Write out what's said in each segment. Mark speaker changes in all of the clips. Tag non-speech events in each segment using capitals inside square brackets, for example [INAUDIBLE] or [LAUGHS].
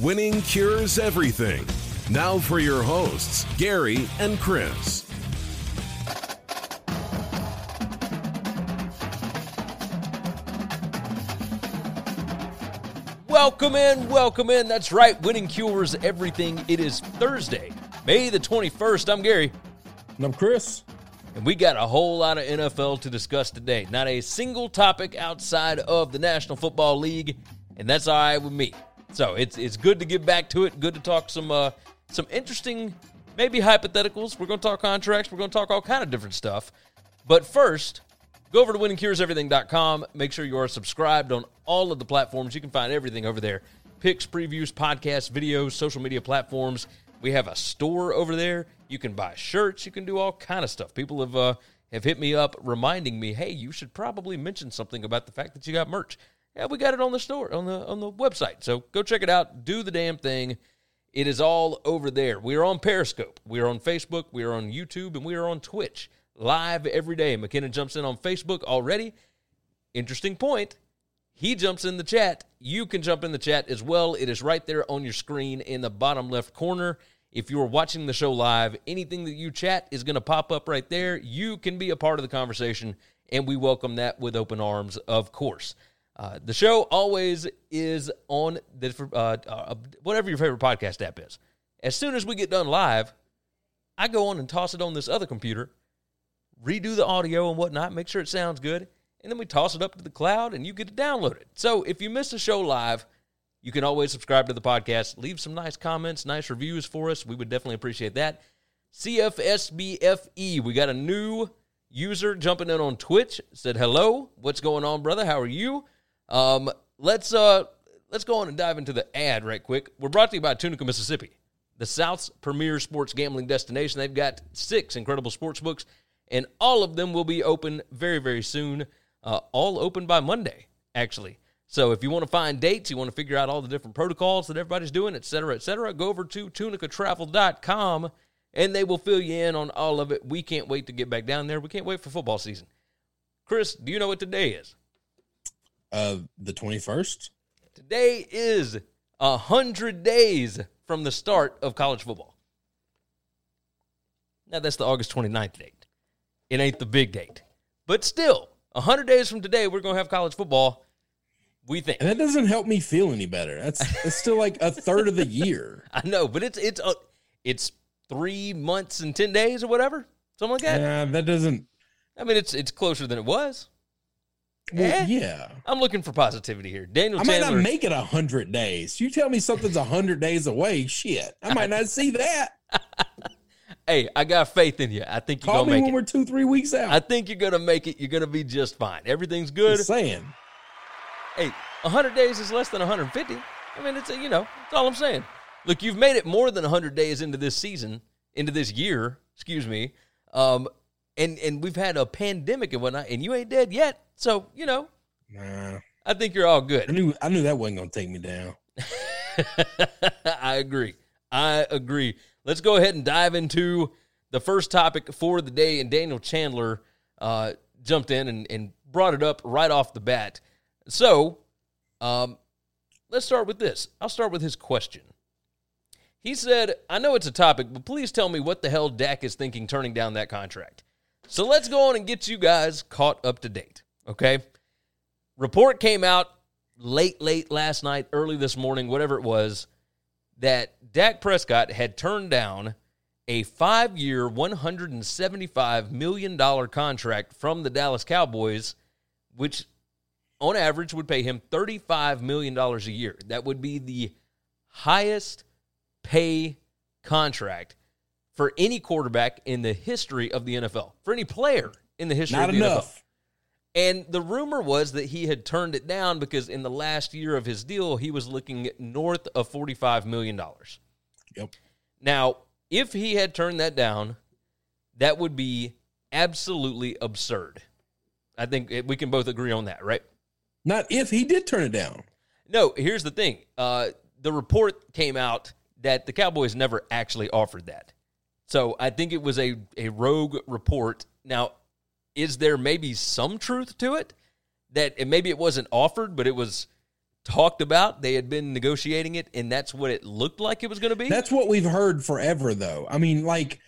Speaker 1: Winning cures everything. Now for your hosts, Gary and Chris.
Speaker 2: Welcome in, welcome in. That's right, winning cures everything. It is Thursday, May the 21st. I'm Gary.
Speaker 3: And I'm Chris.
Speaker 2: And we got a whole lot of NFL to discuss today. Not a single topic outside of the National Football League, and that's all right with me. So it's it's good to get back to it. Good to talk some uh, some interesting, maybe hypotheticals. We're going to talk contracts. We're going to talk all kind of different stuff. But first, go over to winningcureseverything.com. Make sure you are subscribed on all of the platforms. You can find everything over there: picks, previews, podcasts, videos, social media platforms. We have a store over there. You can buy shirts. You can do all kind of stuff. People have uh, have hit me up reminding me, "Hey, you should probably mention something about the fact that you got merch." Yeah, we got it on the store on the on the website. So go check it out. Do the damn thing. It is all over there. We are on Periscope. We are on Facebook. We are on YouTube, and we are on Twitch live every day. McKinnon jumps in on Facebook already. Interesting point. He jumps in the chat. You can jump in the chat as well. It is right there on your screen in the bottom left corner. If you are watching the show live, anything that you chat is going to pop up right there. You can be a part of the conversation, and we welcome that with open arms, of course. Uh, the show always is on the, uh, uh, whatever your favorite podcast app is. As soon as we get done live, I go on and toss it on this other computer, redo the audio and whatnot, make sure it sounds good, and then we toss it up to the cloud and you get to download it. So if you miss a show live, you can always subscribe to the podcast, leave some nice comments, nice reviews for us. We would definitely appreciate that. CFSBFE, we got a new user jumping in on Twitch. Said hello, what's going on, brother? How are you? Um, let's uh let's go on and dive into the ad right quick. We're brought to you by Tunica, Mississippi, the South's premier sports gambling destination. They've got six incredible sports books, and all of them will be open very very soon. Uh, all open by Monday, actually. So if you want to find dates, you want to figure out all the different protocols that everybody's doing, et cetera, et cetera, go over to tunicatravel.com and they will fill you in on all of it. We can't wait to get back down there. We can't wait for football season. Chris, do you know what today is?
Speaker 3: Uh, the 21st?
Speaker 2: Today is a hundred days from the start of college football. Now that's the August 29th date. It ain't the big date. But still, a hundred days from today, we're gonna have college football. We think.
Speaker 3: And that doesn't help me feel any better. That's it's still like a third of the [LAUGHS] year.
Speaker 2: I know, but it's it's uh, it's three months and ten days or whatever, something like that.
Speaker 3: Yeah, that doesn't.
Speaker 2: I mean, it's it's closer than it was.
Speaker 3: Well,
Speaker 2: Eh?
Speaker 3: yeah.
Speaker 2: I'm looking for positivity here. Daniel
Speaker 3: I might
Speaker 2: Chandler.
Speaker 3: not make it a hundred days. You tell me something's a hundred days away. Shit, I might not see that. [LAUGHS]
Speaker 2: hey, I got faith in you. I think you're
Speaker 3: Call
Speaker 2: gonna
Speaker 3: me
Speaker 2: make
Speaker 3: when
Speaker 2: it.
Speaker 3: we're two, three weeks out.
Speaker 2: I think you're gonna make it. You're gonna be just fine. Everything's good.
Speaker 3: Just saying.
Speaker 2: Hey, 100 days is less than 150. I mean, it's a, you know, that's all I'm saying. Look, you've made it more than 100 days into this season, into this year, excuse me. Um, and and we've had a pandemic and whatnot, and you ain't dead yet. So you know,
Speaker 3: Nah,
Speaker 2: I think you're all good.
Speaker 3: I knew I knew that wasn't gonna take me down. [LAUGHS]
Speaker 2: I agree. I agree. Let's go ahead and dive into the first topic for the day. And Daniel Chandler uh, jumped in and, and brought it up right off the bat. So um, let's start with this. I'll start with his question. He said, I know it's a topic, but please tell me what the hell Dak is thinking turning down that contract. So let's go on and get you guys caught up to date. Okay. Report came out late, late last night, early this morning, whatever it was, that Dak Prescott had turned down a five year, $175 million contract from the Dallas Cowboys, which on average would pay him $35 million a year. That would be the highest pay contract for any quarterback in the history of the NFL, for any player in the history
Speaker 3: Not
Speaker 2: of the NFL.
Speaker 3: Not enough.
Speaker 2: And the rumor was that he had turned it down because in the last year of his deal, he was looking north of $45 million.
Speaker 3: Yep.
Speaker 2: Now, if he had turned that down, that would be absolutely absurd. I think we can both agree on that, right?
Speaker 3: Not if he did turn it down.
Speaker 2: No, here's the thing. Uh, the report came out that the Cowboys never actually offered that. So I think it was a, a rogue report. Now, is there maybe some truth to it? That and maybe it wasn't offered, but it was talked about. They had been negotiating it, and that's what it looked like it was going to be.
Speaker 3: That's what we've heard forever, though. I mean, like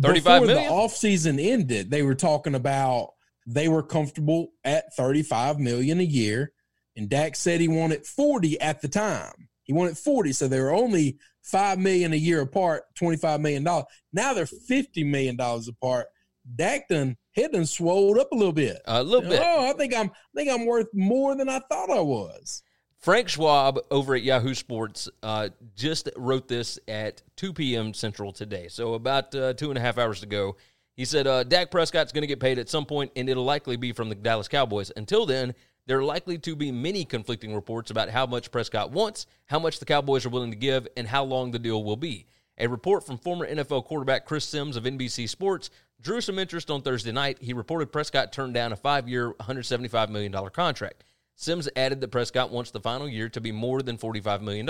Speaker 2: 35
Speaker 3: before
Speaker 2: million?
Speaker 3: the offseason ended, they were talking about they were comfortable at 35 million a year. And Dak said he wanted 40 at the time. He wanted 40. So they were only five million a year apart, $25 million. Now they're $50 million apart. Dak done head done swelled up a little bit.
Speaker 2: a little bit.
Speaker 3: Oh, I think I'm I think I'm worth more than I thought I was.
Speaker 2: Frank Schwab over at Yahoo Sports uh, just wrote this at 2 p.m. Central today. So about uh, two and a half hours ago, he said uh, Dak Prescott's going to get paid at some point, and it'll likely be from the Dallas Cowboys. Until then, there are likely to be many conflicting reports about how much Prescott wants, how much the Cowboys are willing to give, and how long the deal will be. A report from former NFL quarterback Chris Sims of NBC Sports drew some interest on Thursday night. He reported Prescott turned down a five year, $175 million contract. Sims added that Prescott wants the final year to be more than $45 million.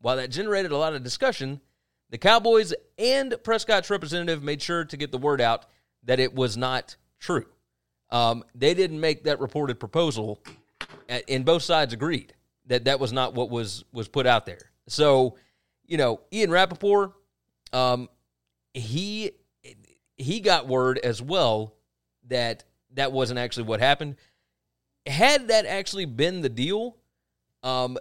Speaker 2: While that generated a lot of discussion, the Cowboys and Prescott's representative made sure to get the word out that it was not true. Um, they didn't make that reported proposal, and both sides agreed that that was not what was was put out there. So, you know, Ian Rapoport, um, he he got word as well that that wasn't actually what happened. Had that actually been the deal, um,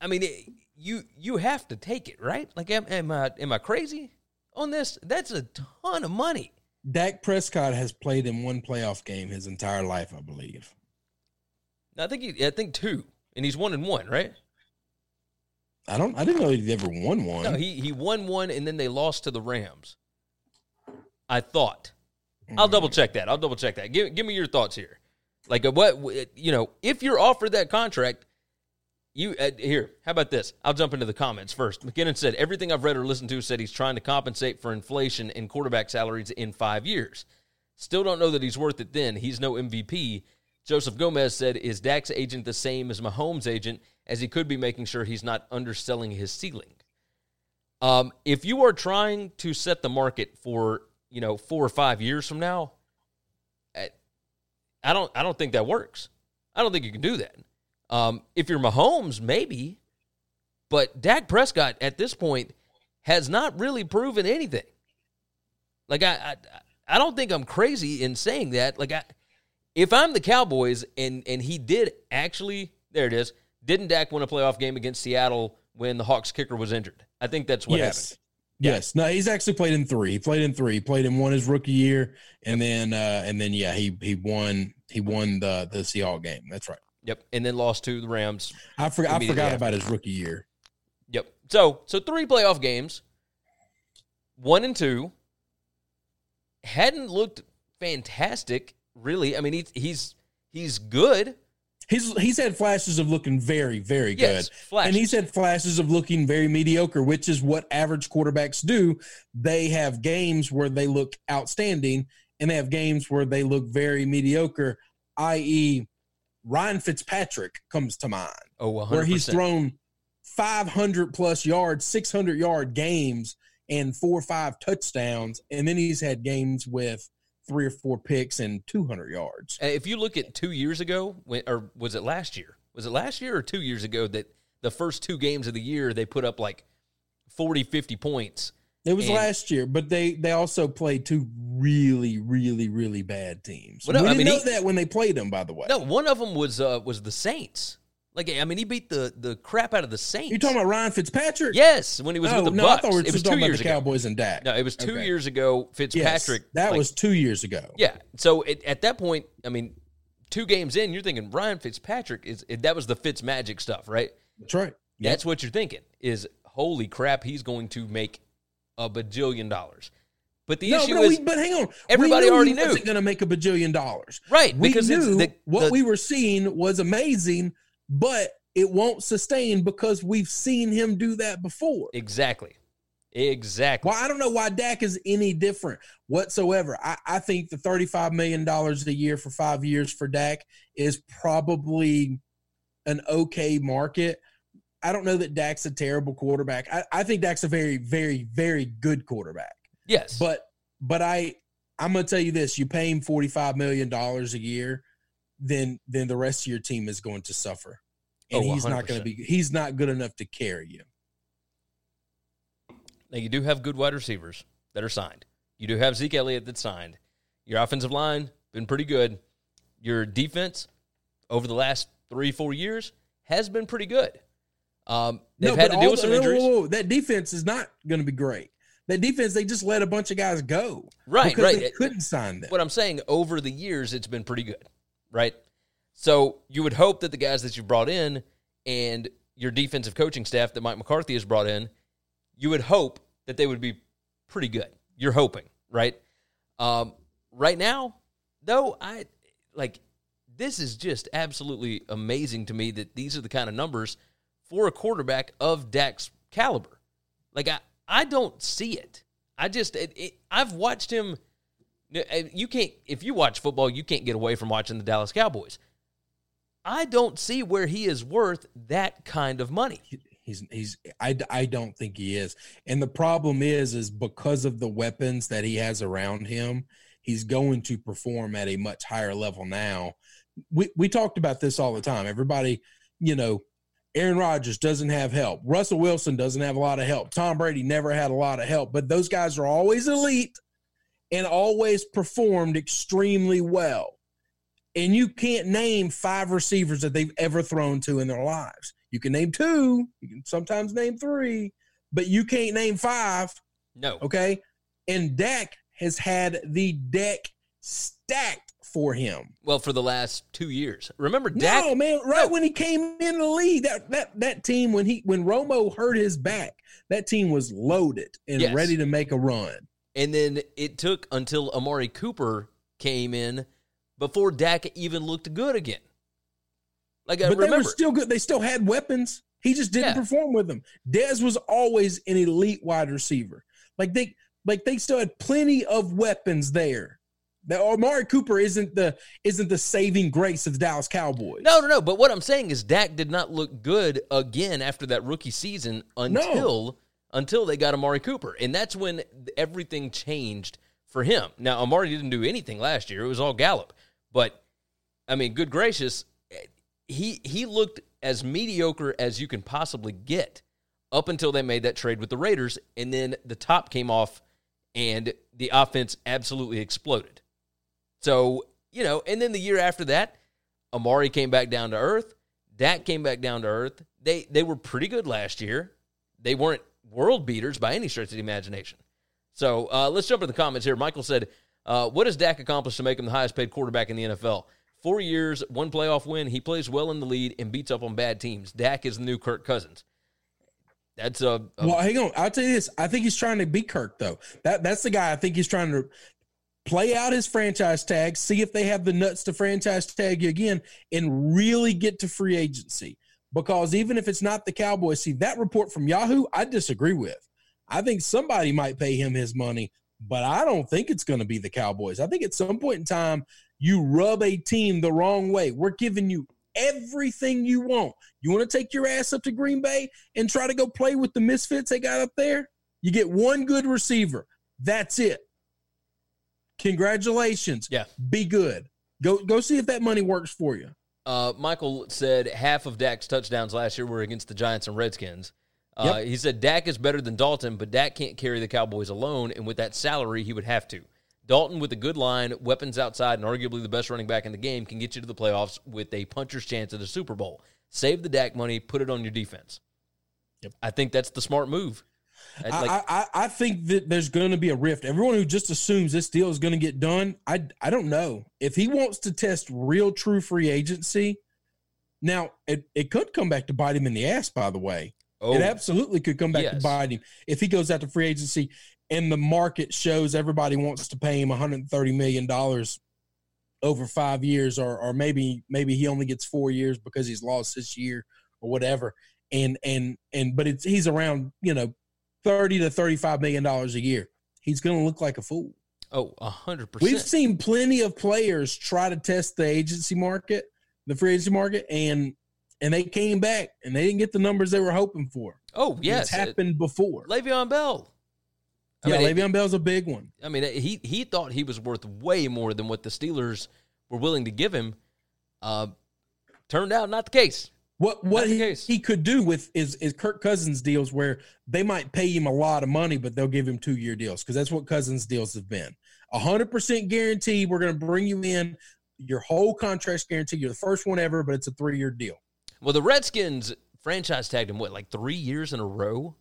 Speaker 2: I mean, it, you you have to take it, right? Like, am, am I am I crazy on this? That's a ton of money.
Speaker 3: Dak Prescott has played in one playoff game his entire life, I believe.
Speaker 2: I think he, I think two, and he's one and one, right?
Speaker 3: I don't. I didn't know he'd ever won one.
Speaker 2: No, he he won one, and then they lost to the Rams. I thought. I'll double check that. I'll double check that. Give give me your thoughts here. Like uh, what you know, if you're offered that contract, you uh, here. How about this? I'll jump into the comments first. McKinnon said everything I've read or listened to said he's trying to compensate for inflation in quarterback salaries in five years. Still don't know that he's worth it. Then he's no MVP. Joseph Gomez said, "Is Dak's agent the same as Mahomes' agent, as he could be making sure he's not underselling his ceiling?" Um, if you are trying to set the market for you know four or five years from now, I- I don't I don't think that works. I don't think you can do that. Um, if you're Mahomes, maybe, but Dak Prescott at this point has not really proven anything. Like I, I, I don't think I'm crazy in saying that. Like I, if I'm the Cowboys and and he did actually, there it is. Didn't Dak win a playoff game against Seattle when the Hawks kicker was injured? I think that's what
Speaker 3: yes.
Speaker 2: happened.
Speaker 3: Yes. No, he's actually played in three. He played in three. He played in one his rookie year, and then uh and then yeah, he he won he won the the Seahawks game. That's right.
Speaker 2: Yep. And then lost to the Rams.
Speaker 3: I forgot. I forgot
Speaker 2: after.
Speaker 3: about his rookie year.
Speaker 2: Yep. So so three playoff games, one and two. Hadn't looked fantastic, really. I mean, he's he's he's good.
Speaker 3: He's he's had flashes of looking very very good,
Speaker 2: flashes.
Speaker 3: and he's had flashes of looking very mediocre, which is what average quarterbacks do. They have games where they look outstanding, and they have games where they look very mediocre. I.e., Ryan Fitzpatrick comes to mind.
Speaker 2: Oh, 100%.
Speaker 3: where he's thrown 500 plus yards, 600 yard games, and four or five touchdowns. And then he's had games with three or four picks and 200 yards.
Speaker 2: If you look at two years ago, when, or was it last year? Was it last year or two years ago that the first two games of the year they put up like 40, 50 points?
Speaker 3: It was
Speaker 2: And-
Speaker 3: last year, but they they also played two really, really, really bad teams. We
Speaker 2: I
Speaker 3: didn't
Speaker 2: mean,
Speaker 3: know
Speaker 2: he-
Speaker 3: that when they played them, by the way.
Speaker 2: No, one of them was uh, was the Saints. Like, I mean, he beat the the crap out of the Saints.
Speaker 3: You're talking about Ryan Fitzpatrick?
Speaker 2: Yes, when he was
Speaker 3: oh,
Speaker 2: with the
Speaker 3: no,
Speaker 2: Bucks.
Speaker 3: I thought we were
Speaker 2: it was
Speaker 3: just
Speaker 2: two
Speaker 3: talking about
Speaker 2: years
Speaker 3: the
Speaker 2: ago.
Speaker 3: Cowboys and Dak.
Speaker 2: No, it was two
Speaker 3: Okay.
Speaker 2: years ago. Fitzpatrick.
Speaker 3: Yes, that
Speaker 2: like-
Speaker 3: was two years ago.
Speaker 2: Yeah. So it, at that point, I mean, two games in, you're thinking Ryan Fitzpatrick is it, that was the Fitz magic stuff, right?
Speaker 3: That's right.
Speaker 2: That's what you're thinking. Is holy crap, he's going to make a bajillion dollars. But the
Speaker 3: no,
Speaker 2: issue
Speaker 3: no,
Speaker 2: is
Speaker 3: we, but hang on.
Speaker 2: everybody
Speaker 3: we knew
Speaker 2: already
Speaker 3: he
Speaker 2: knew.
Speaker 3: wasn't going to make a bajillion dollars.
Speaker 2: Right,
Speaker 3: We
Speaker 2: because
Speaker 3: knew
Speaker 2: the-
Speaker 3: what
Speaker 2: the-
Speaker 3: we were seeing was amazing, but it won't sustain because we've seen him do that before.
Speaker 2: exactly, exactly.
Speaker 3: Well, I don't know why Dak is any different whatsoever. I, I think the $35 million a year for five years for Dak is probably an okay market. I don't know that Dak's a terrible quarterback. I, I think Dak's a very, very, very good quarterback.
Speaker 2: Yes,
Speaker 3: But but I I'm gonna tell you this: you pay him forty five million dollars a year, then then the rest of your team is going to suffer, and
Speaker 2: Oh,
Speaker 3: he's not going to be he's not good enough to carry you.
Speaker 2: Now you do have good wide receivers that are signed. You do have Zeke Elliott that's signed. Your offensive line been pretty good. Your defense over the last three four years has been pretty good. Um, they've had
Speaker 3: but
Speaker 2: to deal with
Speaker 3: the-
Speaker 2: some
Speaker 3: whoa, whoa, whoa, That defense is not going to be great. That defense, they just let a bunch of guys go,
Speaker 2: Right,
Speaker 3: because
Speaker 2: right.
Speaker 3: They couldn't sign them.
Speaker 2: What I'm saying, over the years, it's been pretty good, right? So you would hope that the guys that you brought in and your defensive coaching staff that Mike McCarthy has brought in, you would hope that they would be pretty good. You're hoping, right? Um, right now, though, I like this is just absolutely amazing to me that these are the kind of numbers for a quarterback of Dak's caliber. Like I, I don't see it. I just, it, it, I've watched him. You can't, if you watch football, you can't get away from watching the Dallas Cowboys. I don't see where he is worth that kind of money.
Speaker 3: He's he's I, I don't think he is. And the problem is is because of the weapons that he has around him, he's going to perform at a much higher level now. We we talked about this all the time. Everybody, you know, Aaron Rodgers doesn't have help. Russell Wilson doesn't have a lot of help. Tom Brady never had a lot of help, but those guys are always elite and always performed extremely well. And you can't name five receivers that they've ever thrown to in their lives. You can name two, you can sometimes name three, but you can't name five.
Speaker 2: No.
Speaker 3: Okay. And Dak has had the deck stacked for him.
Speaker 2: Well, for the last two years. Remember, Dak?
Speaker 3: No, man, right when he came in the league, that that that team when he when Romo hurt his back, that team was loaded and
Speaker 2: Yes.
Speaker 3: ready to make a run.
Speaker 2: And then it took until Amari Cooper came in before Dak even looked good again. Like, I
Speaker 3: but they were still good. They still had weapons. He just didn't
Speaker 2: Yeah.
Speaker 3: perform with them. Dez was always an elite wide receiver. Like they like they still had plenty of weapons there. Now Amari Cooper isn't the isn't the saving grace of the Dallas Cowboys.
Speaker 2: No, no, no. But what I'm saying is Dak did not look good again after that rookie season until until they got Amari Cooper. And that's when everything changed for him. Now, Amari didn't do anything last year. It was all Gallup. But I mean, good gracious, he he looked as mediocre as you can possibly get up until they made that trade with the Raiders and then the top came off and the offense absolutely exploded. So, you know, and then the year after that, Amari came back down to earth. Dak came back down to earth. They they were pretty good last year. They weren't world beaters by any stretch of the imagination. So uh, let's jump into the comments here. Michael said, uh, "What has Dak accomplished to make him the highest paid quarterback in the NFL? Four years, one playoff win. He plays well in the lead and beats up on bad teams. Dak is the new Kirk Cousins. That's a, a
Speaker 3: well, hang on. I'll tell you this. I think he's trying to beat Kirk though. That that's the guy. I think he's trying to play out his franchise tag, see if they have the nuts to franchise tag you again, and really get to free agency. Because even if it's not the Cowboys, see that report from Yahoo, I disagree with. I think somebody might pay him his money, but I don't think it's going to be the Cowboys. I think at some point in time, you rub a team the wrong way. We're giving you everything you want. You want to take your ass up to Green Bay and try to go play with the misfits they got up there? You get one good receiver. That's it. Congratulations.
Speaker 2: Yeah.
Speaker 3: Be good. Go go see if that money works for you.
Speaker 2: Uh, Michael said half of Dak's touchdowns last year were against the Giants and Redskins. Uh,
Speaker 3: Yep.
Speaker 2: He said Dak is better than Dalton, but Dak can't carry the Cowboys alone, and with that salary, he would have to. Dalton, with a good line, weapons outside, and arguably the best running back in the game, can get you to the playoffs with a puncher's chance at the Super Bowl. Save the Dak money, put it on your defense.
Speaker 3: Yep.
Speaker 2: I think that's the smart move. I'd like-
Speaker 3: I, I I think that there's going to be a rift. Everyone who just assumes this deal is going to get done, I I don't know if he wants to test real true free agency. Now it, it could come back to bite him in the ass. By the way,
Speaker 2: oh,
Speaker 3: it absolutely could come back to bite him if he goes out to free agency and the market shows everybody wants to pay him 130 million dollars over five years, or or maybe maybe he only gets four years because he's lost this year or whatever. And and and but it's he's around you know 30 to 35 million dollars a year. He's going to look like a fool.
Speaker 2: oh, a hundred
Speaker 3: We've seen plenty of players try to test the agency market, the free agency market, and and they came back and they didn't get the numbers they were hoping for.
Speaker 2: Oh, yes,
Speaker 3: it's happened before.
Speaker 2: Le'Veon Bell. I
Speaker 3: yeah,
Speaker 2: mean, it-
Speaker 3: Le'Veon Bell's a big one.
Speaker 2: I mean, he he thought he was worth way more than what the Steelers were willing to give him. Uh, turned out not the case.
Speaker 3: What what he, he could do with is is Kirk Cousins deals where they might pay him a lot of money, but they'll give him two year deals because that's what Cousins deals have been. A hundred percent guarantee. We're going to bring you in. Your whole contract's guaranteed. You're the first one ever, but it's a three year deal.
Speaker 2: Well, the Redskins franchise tagged him what, like three years in a row?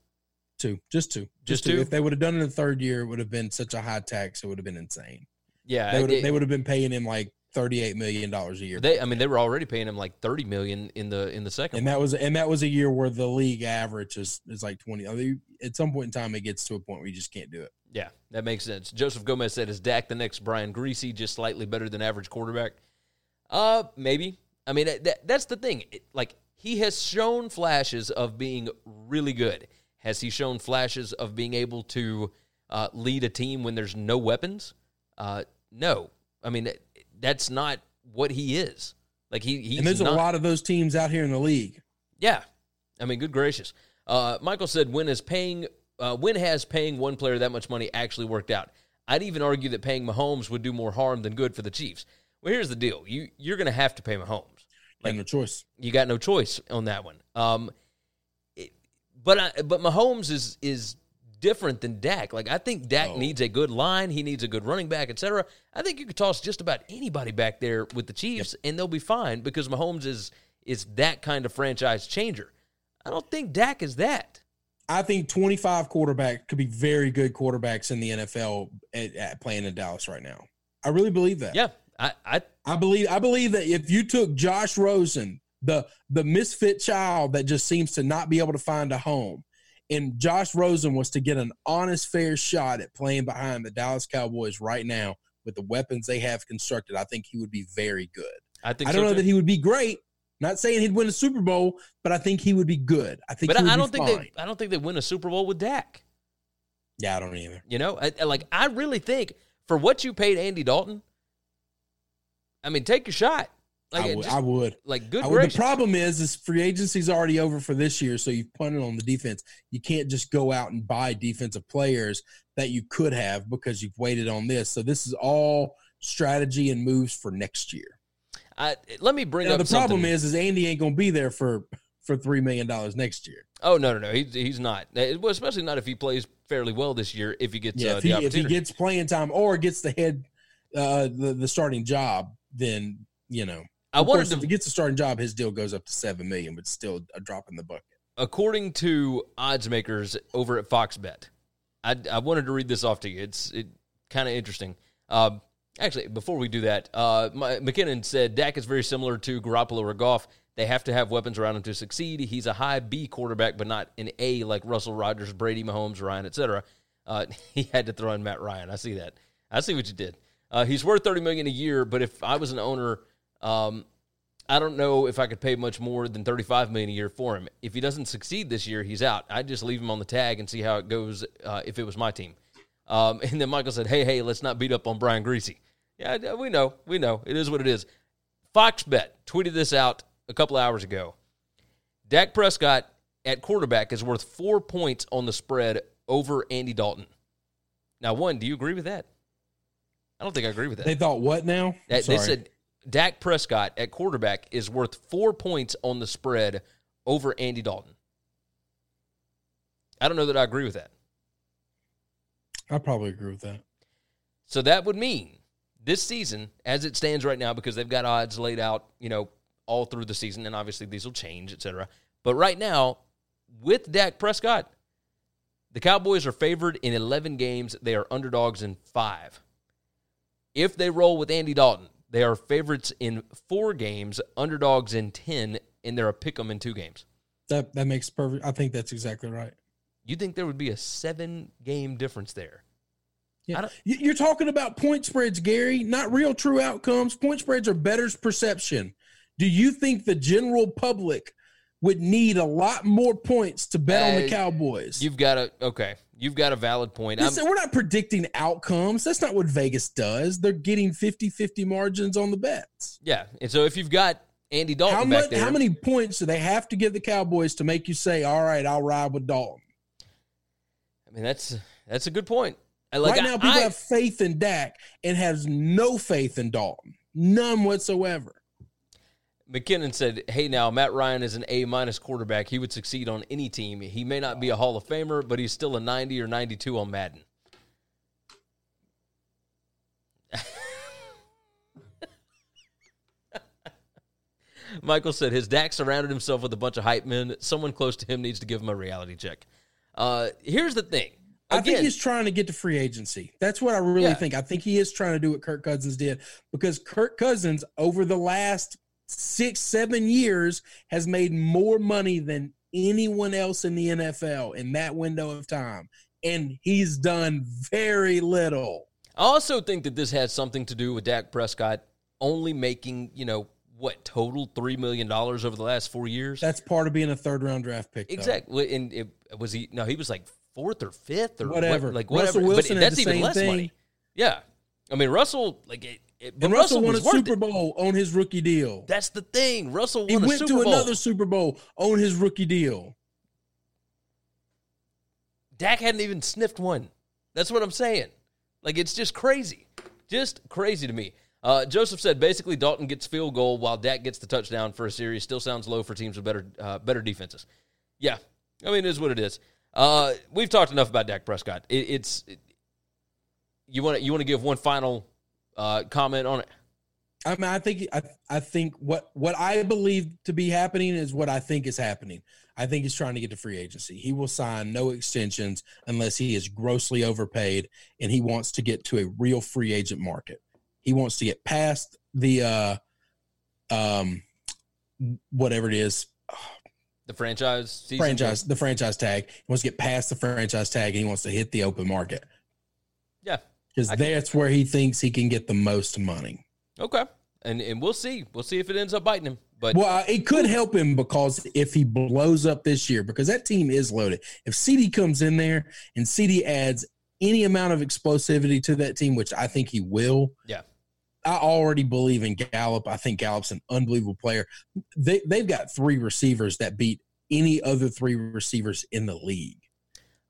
Speaker 3: Two, just two,
Speaker 2: Just two?
Speaker 3: If they would have done it in the third year, it would have been such a high tax. It would have been insane.
Speaker 2: Yeah,
Speaker 3: They would
Speaker 2: it-
Speaker 3: have, they would have been paying him like thirty eight million dollars a year.
Speaker 2: They, I mean, they were already paying him like thirty million in the in the second.
Speaker 3: and
Speaker 2: one.
Speaker 3: that was and that was a year where the league average is is like twenty. I mean, at some point in time, it gets to a point where you just can't do it.
Speaker 2: Yeah, that makes sense. Joseph Gomez said, "Is Dak the next Brian Griese, just slightly better than average quarterback?" Uh, maybe. I mean, that, that's the thing. It- like he has shown flashes of being really good. Has he shown flashes of being able to uh, lead a team when there's no weapons? Uh, no. I mean, that's not what he is. Like he, he's
Speaker 3: and there's
Speaker 2: not,
Speaker 3: a lot of those teams out here in the league.
Speaker 2: yeah, I mean, good gracious. Uh, Michael said, "When is paying? Uh, when has paying one player that much money actually worked out?" I'd even argue that paying Mahomes would do more harm than good for the Chiefs. Well, here's the deal: you you're going to have to pay Mahomes.
Speaker 3: Like no choice.
Speaker 2: You got no choice on that one. Um, it- but I, but Mahomes is is different than Dak. Like I think Dak
Speaker 3: Oh.
Speaker 2: needs a good line. He needs a good running back, etc. I think you could toss just about anybody back there with the Chiefs, and they'll be fine because Mahomes is is that kind of franchise changer. I don't think Dak is that.
Speaker 3: I think 25 quarterbacks could be very good quarterbacks in the NFL at, at playing in Dallas right now. I really believe that.
Speaker 2: Yeah, I, I
Speaker 3: I believe I believe that if you took Josh Rosen, the the misfit child that just seems to not be able to find a home, and Josh Rosen was to get an honest, fair shot at playing behind the Dallas Cowboys right now with the weapons they have constructed, I think he would be very good.
Speaker 2: I think
Speaker 3: I don't
Speaker 2: so
Speaker 3: know
Speaker 2: too.
Speaker 3: that he would be great. Not saying he'd win a Super Bowl, but I think he would be good. I think.
Speaker 2: but I, I don't think
Speaker 3: fine.
Speaker 2: they I don't think they win a Super Bowl with Dak.
Speaker 3: Yeah, I don't either.
Speaker 2: You know, I- like I really think for what you paid Andy Dalton, I mean, take your shot. Like,
Speaker 3: I would.
Speaker 2: just-
Speaker 3: I would.
Speaker 2: like good
Speaker 3: I would. The problem is, is free agency's already over for this year, so you've punted on the defense. You can't just go out and buy defensive players that you could have because you've waited on this. So this is all strategy and moves for next year.
Speaker 2: I, let me bring
Speaker 3: Now,
Speaker 2: up
Speaker 3: the problem
Speaker 2: something.
Speaker 3: is, is Andy ain't going to be there for for three million dollars next year.
Speaker 2: oh no, no, no, he's he's not. Uh, Well, especially not if he plays fairly well this year. If he gets
Speaker 3: Yeah,
Speaker 2: uh,
Speaker 3: if
Speaker 2: the
Speaker 3: he, if he gets playing time or gets the head, uh, the the starting job, then you know.
Speaker 2: I
Speaker 3: Of
Speaker 2: wanted
Speaker 3: course,
Speaker 2: to-
Speaker 3: if he gets a starting job, his deal goes up to seven million, but still a drop in the bucket.
Speaker 2: according to odds makers over at FoxBet, I, I wanted to read this off to you. It's it kind of interesting. Um, Actually, before we do that, uh, my, McKinnon said Dak is very similar to Garoppolo or Goff. They have to have weapons around him to succeed. He's a high B quarterback, but not an A like Russell Rodgers, Brady, Mahomes, Ryan, etc. Uh, [LAUGHS] he had to throw in Matt Ryan. I see that. I see what you did. Uh, he's worth thirty million a year, but if I was an owner, um, I don't know if I could pay much more than thirty-five million a year for him. If he doesn't succeed this year, he's out. I'd just leave him on the tag and see how it goes. Uh, if it was my team, um, [LAUGHS] and then Michael said, "Hey, hey, let's not beat up on Brian Griese." Yeah, we know, we know. It is what it is. Fox Bet tweeted this out a couple hours ago. Dak Prescott at quarterback is worth four points on the spread over Andy Dalton. Now, one, do you agree with that? I don't think I agree with that.
Speaker 3: They thought what now?
Speaker 2: That, they said Dak Prescott at quarterback is worth four points on the spread over Andy Dalton. I don't know that I agree with that.
Speaker 3: I probably agree with that.
Speaker 2: So that would mean this season, as it stands right now, because they've got odds laid out, you know, all through the season, and obviously these will change, etc. But right now, with Dak Prescott, the Cowboys are favored in 11 games. They are underdogs in five. If they roll with Andy Dalton, they are favorites in four games, underdogs in 10, and they're a pick 'em in two games.
Speaker 3: That that makes perfect. I think that's exactly right.
Speaker 2: You think there would be a seven game difference there?
Speaker 3: Yeah. You're talking about point spreads, Gary, not real true outcomes. Point spreads are bettor's perception. Do you think the general public would need a lot more points to bet on the Cowboys?
Speaker 2: You've got a okay. You've got a valid point.
Speaker 3: Listen, we're not predicting outcomes. That's not what Vegas does. They're getting 50-50 margins on the bets.
Speaker 2: Yeah. And so if you've got Andy Dalton
Speaker 3: how
Speaker 2: back much, there,
Speaker 3: how many points do they have to give the Cowboys to make you say, "All right, I'll ride with Dalton"?
Speaker 2: I mean, that's that's a good point.
Speaker 3: Like, right now, people I, have faith in Dak and has no faith in Dalton, none whatsoever.
Speaker 2: McKinnon said, "Hey, now Matt Ryan is an A minus quarterback. He would succeed on any team. He may not be a Hall of Famer, but he's still a 90 or 92 on Madden." Michael said his Dak surrounded himself with a bunch of hype men. Someone close to him needs to give him a reality check. Uh, here's the thing.
Speaker 3: Again, I think he's trying to get to free agency. That's what I really yeah. think. I think he is trying to do what Kirk Cousins did because Kirk Cousins, over the last six, seven years, has made more money than anyone else in the NFL in that window of time. And he's done very little.
Speaker 2: I also think that this has something to do with Dak Prescott only making, you know, what total three million dollars over the last four years.
Speaker 3: That's part of being a third round draft pick.
Speaker 2: Exactly. And it, was he? No, he was like fourth or fifth or
Speaker 3: whatever.
Speaker 2: What, like whatever.
Speaker 3: Russell Wilson
Speaker 2: but that's
Speaker 3: even
Speaker 2: less
Speaker 3: thing.
Speaker 2: money. Yeah. I mean Russell like it, it,
Speaker 3: and Russell, Russell won a Super it. Bowl on his rookie deal.
Speaker 2: That's the thing. Russell
Speaker 3: he
Speaker 2: went
Speaker 3: to another Super Bowl on his rookie deal.
Speaker 2: Dak hadn't even sniffed one. That's what I'm saying. Like it's just crazy, just crazy to me. Uh, Joseph said basically Dalton gets field goal while Dak gets the touchdown for a series. Still sounds low for teams with better uh, better defenses. Yeah, I mean it is what it is. Uh, we've talked enough about Dak Prescott. It, it's it, you want you want to give one final uh, comment on it.
Speaker 3: I mean, I think I, I think what what I believe to be happening is what I think is happening. I think he's trying to get to free agency. He will sign no extensions unless he is grossly overpaid, and he wants to get to a real free agent market. He wants to get past the uh, um, whatever it is,
Speaker 2: the franchise
Speaker 3: season franchise the franchise tag. He wants to get past the franchise tag, and he wants to hit the open market.
Speaker 2: Yeah,
Speaker 3: because that's where he thinks he can get the most money.
Speaker 2: Okay, and and we'll see. We'll see if it ends up biting him. But
Speaker 3: well, it could help him because if he blows up this year, because that team is loaded. If CeeDee comes in there and CeeDee adds any amount of explosivity to that team, which I think he will.
Speaker 2: Yeah.
Speaker 3: I already believe in Gallup. I think Gallup's an unbelievable player. They they've got three receivers that beat any other three receivers in the league.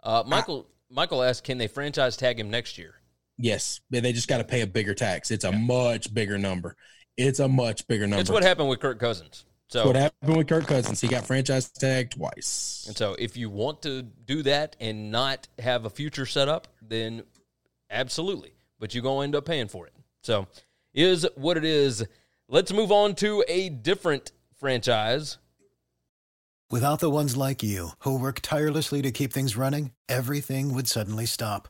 Speaker 2: Uh, Michael I, Michael asked, can they franchise tag him next year?
Speaker 3: Yes, they just got to pay a bigger tax. It's a yeah. much bigger number. It's a much bigger number.
Speaker 2: It's what happened with Kirk Cousins. So
Speaker 3: what happened with Kirk Cousins? He got franchise tagged twice.
Speaker 2: And so, if you want to do that and not have a future set up, then absolutely. But you're going to end up paying for it. So is what it is. Let's move on to a different franchise.
Speaker 4: Without the ones like you, who work tirelessly to keep things running, everything would suddenly stop.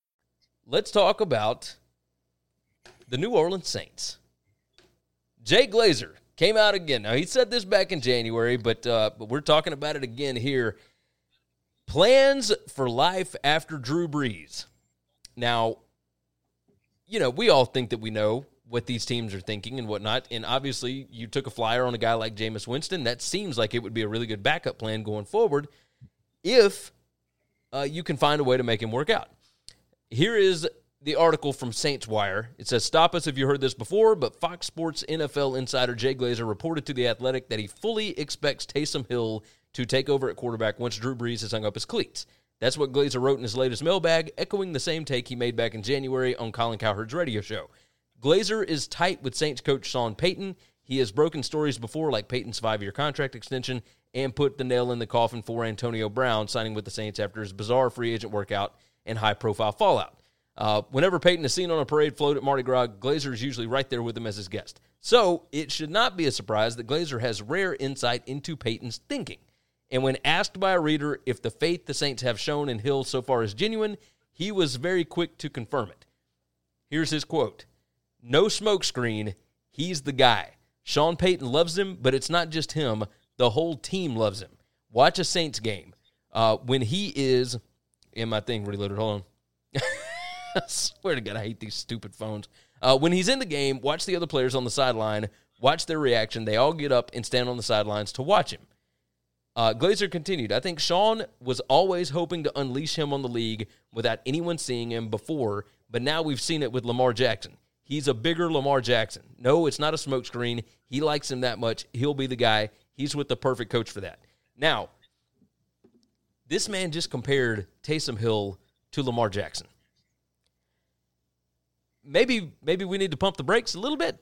Speaker 2: Let's talk about the New Orleans Saints. Jay Glazer came out again. Now he said this back in January, but uh, but we're talking about it again here. Plans for life after Drew Brees. Now, you know, we all think that we know what these teams are thinking and whatnot. And obviously, you took a flyer on a guy like Jameis Winston. That seems like it would be a really good backup plan going forward if uh, you can find a way to make him work out. Here is the article from Saints Wire. It says, Stop us if you heard this before, but Fox Sports NFL insider Jay Glazer reported to The Athletic that he fully expects Taysom Hill to take over at quarterback once Drew Brees has hung up his cleats. That's what Glazer wrote in his latest mailbag, echoing the same take he made back in January on Colin Cowherd's radio show. Glazer is tight with Saints coach Sean Payton. He has broken stories before, like Payton's five year contract extension, and put the nail in the coffin for Antonio Brown signing with the Saints after his bizarre free agent workout and high profile fallout. Uh, whenever Payton is seen on a parade float at Mardi Gras, Glazer is usually right there with him as his guest. So it should not be a surprise that Glazer has rare insight into Payton's thinking. And when asked by a reader if the faith the Saints have shown in Hill so far is genuine, he was very quick to confirm it. Here's his quote No smokescreen, he's the guy. Sean Payton loves him, but it's not just him, the whole team loves him. Watch a Saints game. Uh, when he is, in my thing reloaded, hold on. [LAUGHS] I swear to God, I hate these stupid phones. Uh, when he's in the game, watch the other players on the sideline, watch their reaction. They all get up and stand on the sidelines to watch him. Uh, Glazer continued, I think Sean was always hoping to unleash him on the league without anyone seeing him before, but now we've seen it with Lamar Jackson. He's a bigger Lamar Jackson. No, it's not a smokescreen. He likes him that much. He'll be the guy. He's with the perfect coach for that. Now, this man just compared Taysom Hill to Lamar Jackson. Maybe maybe we need to pump the brakes a little bit.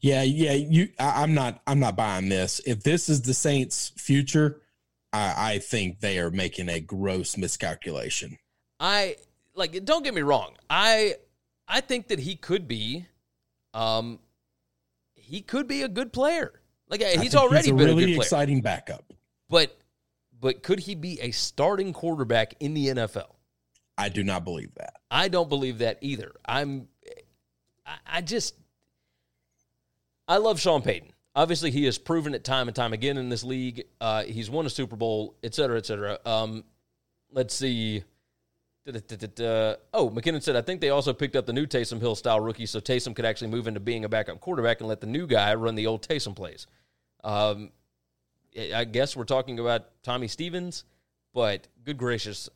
Speaker 3: Yeah, yeah. You, I, I'm not. I'm not buying this. If this is the Saints' future, I, I think they are making a gross miscalculation.
Speaker 2: I like don't get me wrong. I I think that he could be um he could be a good player. Like he's already
Speaker 3: a
Speaker 2: been
Speaker 3: really
Speaker 2: a good player.
Speaker 3: exciting backup.
Speaker 2: But but could he be a starting quarterback in the NFL?
Speaker 3: I do not believe that.
Speaker 2: I don't believe that either. I'm I, I just I love Sean Payton. Obviously, he has proven it time and time again in this league. Uh, he's won a Super Bowl, et cetera, et cetera. Um, let's see. Da-da-da-da-da. Oh, McKinnon said, I think they also picked up the new Taysom Hill style rookie, so Taysom could actually move into being a backup quarterback and let the new guy run the old Taysom plays. Um, I guess we're talking about Tommy Stevens, but good gracious,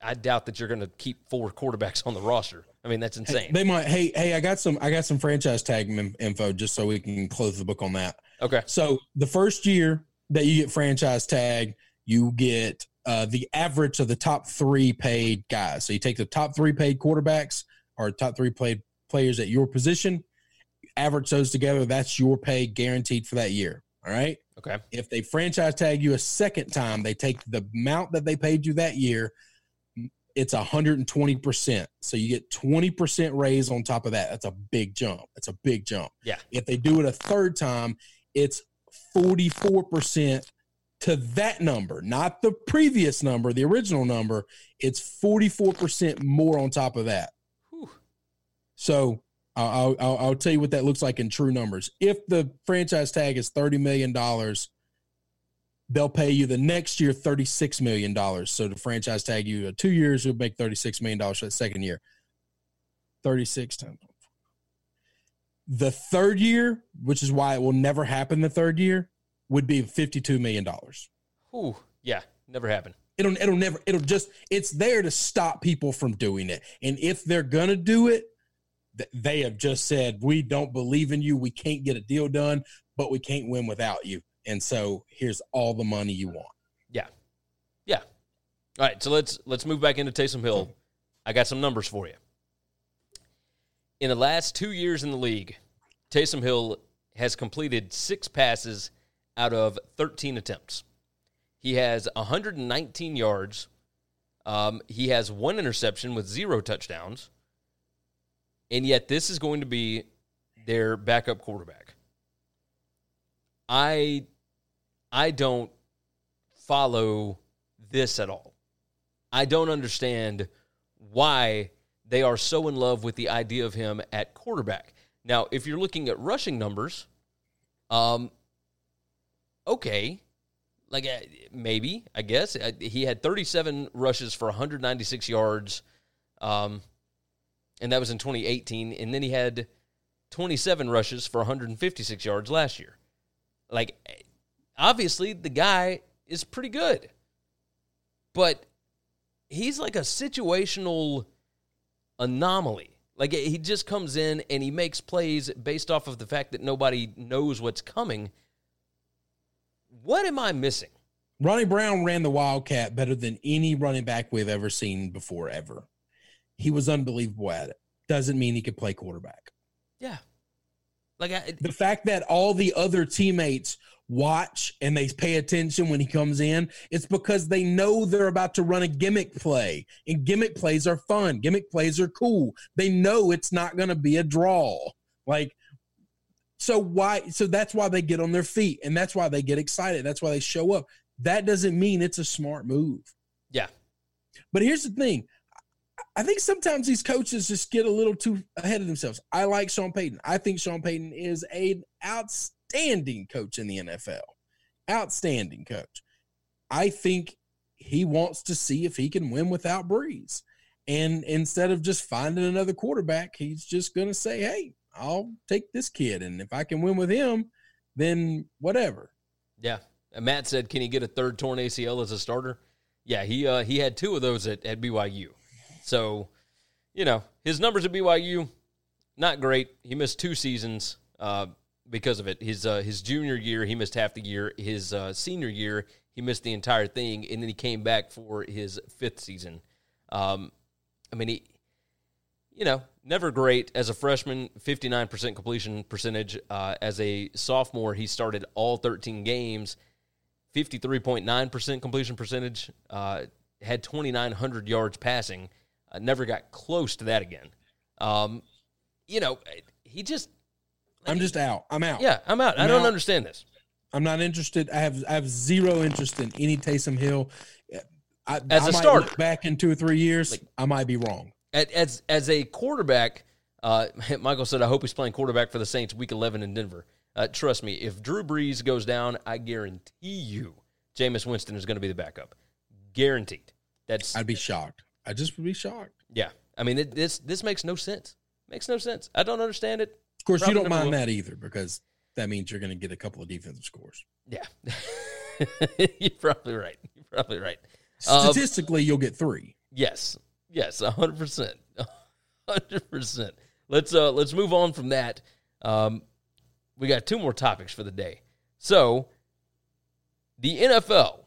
Speaker 2: I doubt that you're going to keep four quarterbacks on the roster. I mean, that's insane.
Speaker 3: They might. Hey, hey, I got some. I got some franchise tag info just so we can close the book on that.
Speaker 2: Okay.
Speaker 3: So the first year that you get franchise tag, you get uh, the average of the top three paid guys. So you take the top three paid quarterbacks or top three paid players at your position, average those together. That's your pay guaranteed for that year. All right.
Speaker 2: Okay.
Speaker 3: If they franchise tag you a second time, they take the amount that they paid you that year. It's 120%. So you get 20% raise on top of that. That's a big jump. That's a big jump.
Speaker 2: Yeah.
Speaker 3: If they do it a third time, it's 44% to that number, not the previous number, the original number. It's 44% more on top of that.
Speaker 2: Whew.
Speaker 3: So I'll, I'll, I'll tell you what that looks like in true numbers. If the franchise tag is $30 million, they'll pay you the next year $36 million. So the franchise tag you two years, you'll make $36 million for the second year. 36 times. The third year, which is why it will never happen the third year, would be $52 million.
Speaker 2: Whew, yeah, never happen.
Speaker 3: It'll it'll never it'll just it's there to stop people from doing it. And if they're gonna do it, they have just said we don't believe in you. We can't get a deal done, but we can't win without you. And so here's all the money you want.
Speaker 2: Yeah, yeah. All right, so let's let's move back into Taysom Hill. I got some numbers for you. In the last two years in the league, Taysom Hill has completed six passes out of 13 attempts. He has 119 yards. Um, he has one interception with zero touchdowns. And yet, this is going to be their backup quarterback. I, I don't follow this at all. I don't understand why they are so in love with the idea of him at quarterback. Now, if you're looking at rushing numbers, um, okay, like uh, maybe I guess uh, he had 37 rushes for 196 yards, um, and that was in 2018, and then he had 27 rushes for 156 yards last year. Like, obviously, the guy is pretty good, but he's like a situational anomaly. Like he just comes in and he makes plays based off of the fact that nobody knows what's coming. What am I missing?
Speaker 3: Ronnie Brown ran the Wildcat better than any running back we've ever seen before, ever. He was unbelievable at it. Doesn't mean he could play quarterback.
Speaker 2: Yeah. Like I,
Speaker 3: the fact that all the other teammates watch and they pay attention when he comes in, it's because they know they're about to run a gimmick play. And gimmick plays are fun. Gimmick plays are cool. They know it's not going to be a draw. Like so why so that's why they get on their feet and that's why they get excited. That's why they show up. That doesn't mean it's a smart move.
Speaker 2: Yeah.
Speaker 3: But here's the thing. I think sometimes these coaches just get a little too ahead of themselves. I like Sean Payton. I think Sean Payton is an outstanding coach in the NFL. Outstanding coach. I think he wants to see if he can win without Brees. And instead of just finding another quarterback, he's just going to say, hey, I'll take this kid. And if I can win with him, then whatever.
Speaker 2: Yeah. And Matt said, can he get a third torn ACL as a starter? Yeah, he uh, he had two of those at, at BYU. So, you know, his numbers at BYU, not great. He missed two seasons uh, because of it. His uh, his junior year, he missed half the year. His uh, senior year, he missed the entire thing, and then he came back for his fifth season. Um, I mean, he, you know, never great as a freshman. Fifty nine percent completion percentage. Uh, as a sophomore, he started all thirteen games. Fifty three point nine percent completion percentage. Uh, had twenty nine hundred yards passing. Uh, never got close to that again. Um, you know, he just.
Speaker 3: I'm just out. I'm out.
Speaker 2: Yeah, I'm out. I'm I do not understand this.
Speaker 3: I'm not interested. I have I have zero interest in any Taysom Hill. I,
Speaker 2: as
Speaker 3: I
Speaker 2: a starter,
Speaker 3: back in two or three years, like, I might be wrong.
Speaker 2: As as a quarterback, uh, [LAUGHS] Michael said, "I hope he's playing quarterback for the Saints Week 11 in Denver." Uh, trust me, if Drew Brees goes down, I guarantee you, Jameis Winston is going to be the backup. Guaranteed. That's.
Speaker 3: I'd be shocked. I just would be shocked.
Speaker 2: Yeah, I mean it, this this makes no sense. Makes no sense. I don't understand it.
Speaker 3: Of course, Probably you don't mind that either because that means you're going to get a couple of defensive scores.
Speaker 2: Yeah, [LAUGHS] you're probably right. You're probably right.
Speaker 3: Statistically, um, you'll get three.
Speaker 2: Yes, yes, hundred percent, hundred percent. Let's uh let's move on from that. Um, we got two more topics for the day. So, the NFL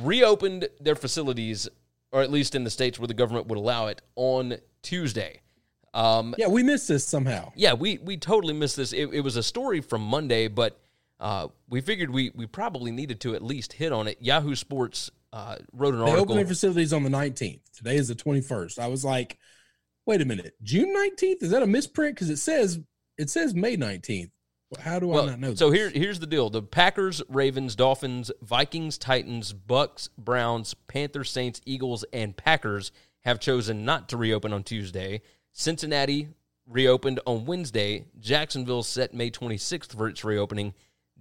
Speaker 2: reopened their facilities or at least in the states where the government would allow it, on Tuesday. Um,
Speaker 3: yeah, we missed this somehow.
Speaker 2: Yeah, we we totally missed this. It, it was a story from Monday, but uh, we figured we we probably needed to at least hit on it. Yahoo Sports uh, wrote an
Speaker 3: they
Speaker 2: article.
Speaker 3: They opened their facilities on the 19th. Today is the 21st. I was like, wait a minute, June 19th? Is that a misprint? Because it says it says May 19th. How do well, I not know?
Speaker 2: So here, here's the deal: the Packers, Ravens, Dolphins, Vikings, Titans, Bucks, Browns, Panthers, Saints, Eagles, and Packers have chosen not to reopen on Tuesday. Cincinnati reopened on Wednesday. Jacksonville set May 26th for its reopening.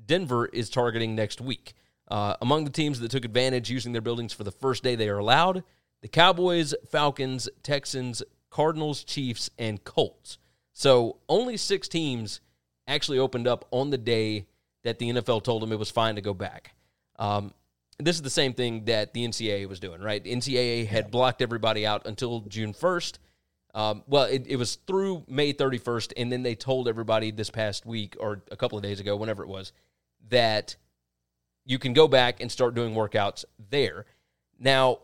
Speaker 2: Denver is targeting next week. Uh, among the teams that took advantage using their buildings for the first day they are allowed, the Cowboys, Falcons, Texans, Cardinals, Chiefs, and Colts. So only six teams actually opened up on the day that the NFL told them it was fine to go back. Um, this is the same thing that the NCAA was doing, right? NCAA had blocked everybody out until June 1st. Um, well, it, it was through May 31st, and then they told everybody this past week or a couple of days ago, whenever it was, that you can go back and start doing workouts there. Now,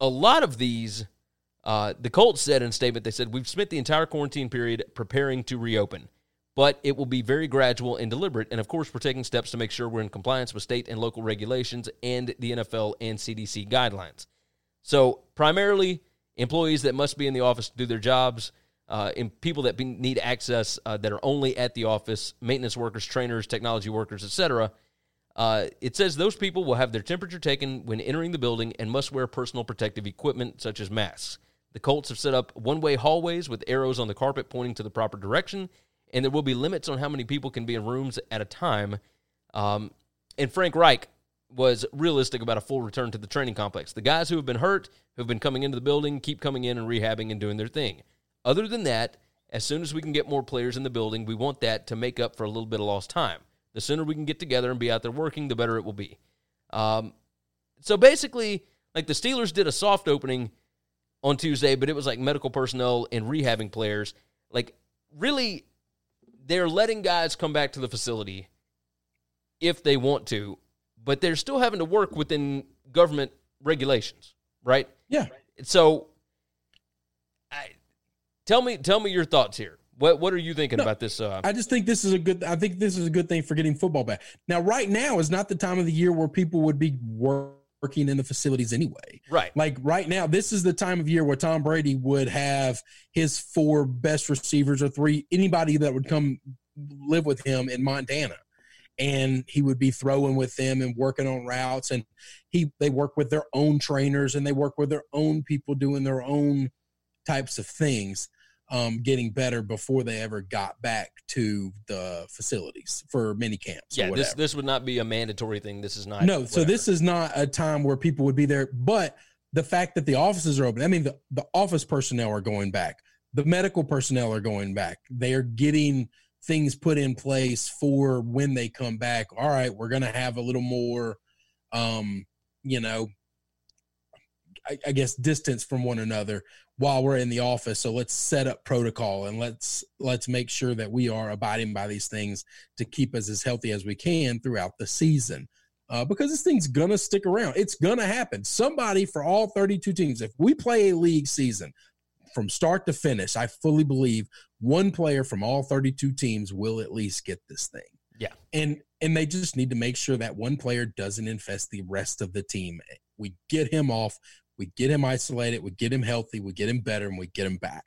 Speaker 2: a lot of these, uh, the Colts said in a statement, they said, We've spent the entire quarantine period preparing to reopen but it will be very gradual and deliberate. And of course, we're taking steps to make sure we're in compliance with state and local regulations and the NFL and CDC guidelines. So, primarily, employees that must be in the office to do their jobs, uh, and people that be, need access uh, that are only at the office, maintenance workers, trainers, technology workers, etc. Uh, it says those people will have their temperature taken when entering the building and must wear personal protective equipment such as masks. The Colts have set up one way hallways with arrows on the carpet pointing to the proper direction and there will be limits on how many people can be in rooms at a time. Um, and Frank Reich was realistic about a full return to the training complex. The guys who have been hurt, who have been coming into the building, keep coming in and rehabbing and doing their thing. Other than that, as soon as we can get more players in the building, we want that to make up for a little bit of lost time. The sooner we can get together and be out there working, the better it will be. Um, so basically, like the Steelers did a soft opening on Tuesday, but it was like medical personnel and rehabbing players. Like, really, they're letting guys come back to the facility if they want to, but they're still having to work within government regulations, right?
Speaker 3: Yeah.
Speaker 2: So, I, tell me, tell me your thoughts here. What what are you thinking no, about this? Uh,
Speaker 3: I just think this is a good. I think this is a good thing for getting football back. Now, right now is not the time of the year where people would be working in the facilities anyway.
Speaker 2: Right.
Speaker 3: Like right now, this is the time of year where Tom Brady would have his four best receivers or three anybody that would come live with him in Montana and he would be throwing with them and working on routes and he they work with their own trainers and they work with their own people doing their own types of things um, getting better before they ever got back to the facilities for mini camps.
Speaker 2: Yeah, this this would not be a mandatory thing. This is not.
Speaker 3: No, whatever. so this is not a time where people would be there. But the fact that the offices are open, I mean, the, the office personnel are going back, the medical personnel are going back. They are getting things put in place for when they come back. All right, we're going to have a little more, um, you know, I, I guess distance from one another while we're in the office. So let's set up protocol and let's let's make sure that we are abiding by these things to keep us as healthy as we can throughout the season. Uh, because this thing's gonna stick around. It's gonna happen. Somebody for all 32 teams if we play a league season from start to finish i fully believe one player from all 32 teams will at least get this thing.
Speaker 2: Yeah.
Speaker 3: And and they just need to make sure that one player doesn't infest the rest of the team. We get him off we get him isolated, we get him healthy, we get him better, and we get him back.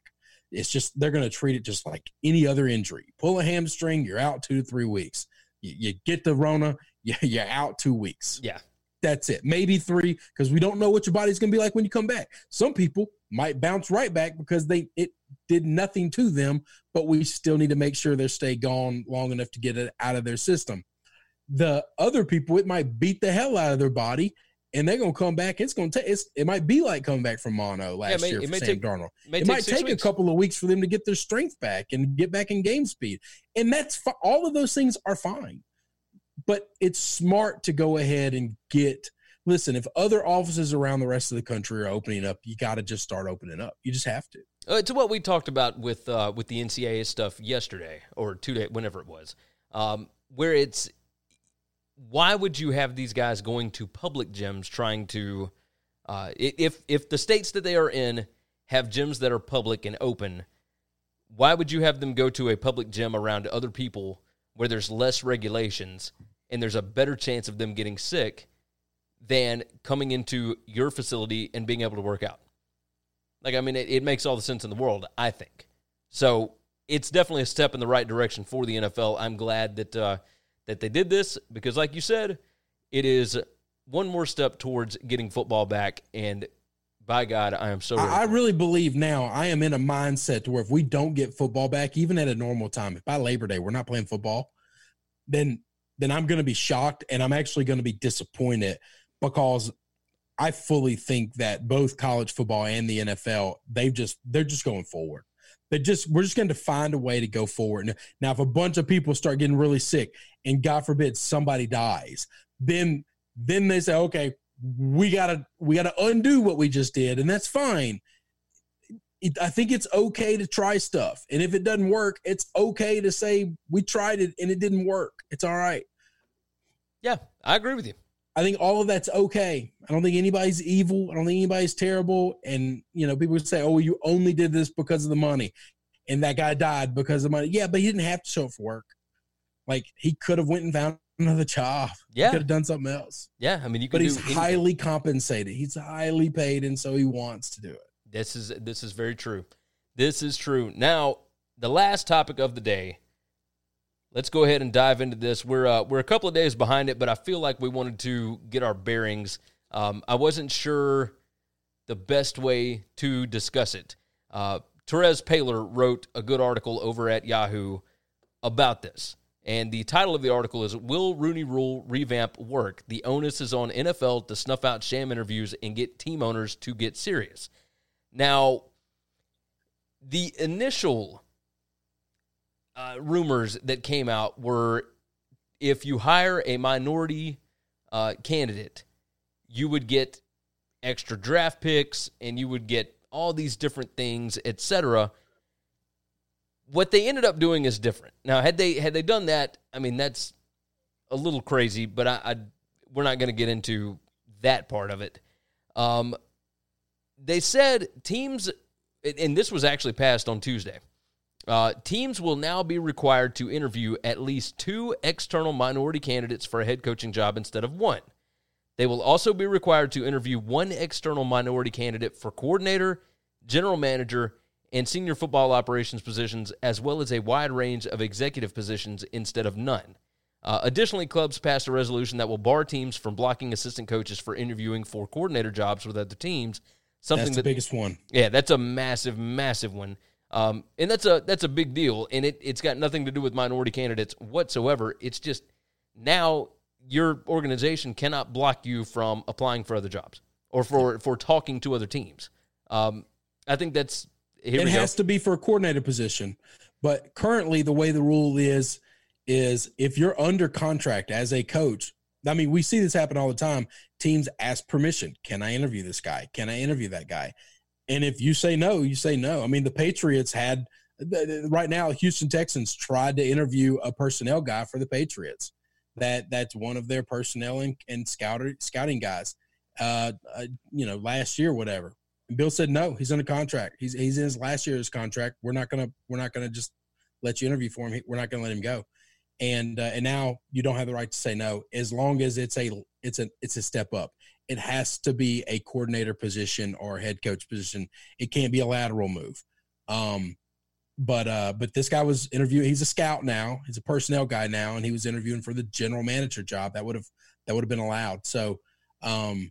Speaker 3: It's just they're going to treat it just like any other injury. Pull a hamstring, you're out two to three weeks. You, you get the Rona, [LAUGHS] you're out two weeks.
Speaker 2: Yeah.
Speaker 3: That's it. Maybe three, because we don't know what your body's going to be like when you come back. Some people might bounce right back because they it did nothing to them, but we still need to make sure they stay gone long enough to get it out of their system. The other people, it might beat the hell out of their body and they're gonna come back. It's gonna take. it might be like coming back from mono last yeah, may, year for Sam take, Darnold. It, it might take weeks. a couple of weeks for them to get their strength back and get back in game speed, and that's all of those things are fine. But it's smart to go ahead and get. Listen, if other offices around the rest of the country are opening up, you got to just start opening up. You just have to.
Speaker 2: Uh, to what we talked about with uh, with the NCAA stuff yesterday or two day, whenever it was, um, where it's why would you have these guys going to public gyms trying to uh, if if the states that they are in have gyms that are public and open why would you have them go to a public gym around other people where there's less regulations and there's a better chance of them getting sick than coming into your facility and being able to work out? Like i mean it, it makes all the sense in the world i think. So it's definitely a step in the right direction for the nfl i'm glad that uh, that they did this because, like you said, it is one more step towards getting football back. And by God, I am so.
Speaker 3: I, I really believe now I am in a mindset to where if we don't get football back, even at a normal time, if by Labor Day we're not playing football, then then I'm going to be shocked and I'm actually going to be disappointed because I fully think that both college football and the NFL they've just they're just going forward. They just we're just going to find a way to go forward. Now, if a bunch of people start getting really sick, and God forbid somebody dies, then then they say, okay, we gotta we gotta undo what we just did, and that's fine. It, I think it's okay to try stuff, and if it doesn't work, it's okay to say we tried it and it didn't work. It's all right.
Speaker 2: Yeah, I agree with you.
Speaker 3: I think all of that's okay. I don't think anybody's evil. I don't think anybody's terrible. And you know, people would say, "Oh, you only did this because of the money," and that guy died because of money. Yeah, but he didn't have to show up for work. Like he could have went and found another job.
Speaker 2: Yeah,
Speaker 3: could have done something else.
Speaker 2: Yeah, I mean, you.
Speaker 3: But he's
Speaker 2: anything.
Speaker 3: highly compensated. He's highly paid, and so he wants to do it.
Speaker 2: This is this is very true. This is true. Now, the last topic of the day let's go ahead and dive into this. We're uh, we're a couple of days behind it, but I feel like we wanted to get our bearings. Um, I wasn't sure the best way to discuss it. Uh, Terez Paylor wrote a good article over at Yahoo about this. And the title of the article is Will Rooney Rule Revamp Work? The onus is on NFL to snuff out sham interviews and get team owners to get serious. Now, the initial uh, rumors that came out were if you hire a minority uh, candidate, you would get extra draft picks and you would get all these different things, etc. What they ended up doing is different. Now, had they had they done that, I mean, that's a little crazy, but I, I we're not going to get into that part of it. Um, they said teams, and this was actually passed on Tuesday. Uh, teams will now be required to interview at least two external minority candidates for a head coaching job instead of one. They will also be required to interview one external minority candidate for coordinator, general manager, and senior football operations positions, as well as a wide range of executive positions instead of none. Uh, additionally, clubs passed a resolution that will bar teams from blocking assistant coaches for interviewing for coordinator jobs with other teams.
Speaker 3: Something that's the that, biggest one.
Speaker 2: Yeah, that's a massive, massive one. Um, and that's a that's a big deal, and it it's got nothing to do with minority candidates whatsoever. It's just now your organization cannot block you from applying for other jobs or for for talking to other teams. Um, I think that's
Speaker 3: it has to be for a coordinator position, but currently the way the rule is is if you're under contract as a coach. I mean, we see this happen all the time. Teams ask permission. Can I interview this guy? Can I interview that guy? And if you say no, you say no. I mean, the Patriots had right now. Houston Texans tried to interview a personnel guy for the Patriots. That that's one of their personnel and, and scouter, scouting guys. Uh, uh, you know, last year, whatever. And Bill said no. He's under contract. He's he's in his last year's contract. We're not gonna we're not gonna just let you interview for him. We're not gonna let him go. And uh, and now you don't have the right to say no as long as it's a it's a it's a step up it has to be a coordinator position or head coach position. It can't be a lateral move. Um, but uh, but this guy was interviewing. He's a scout now. He's a personnel guy now, and he was interviewing for the general manager job. That would have that would have been allowed. So, um,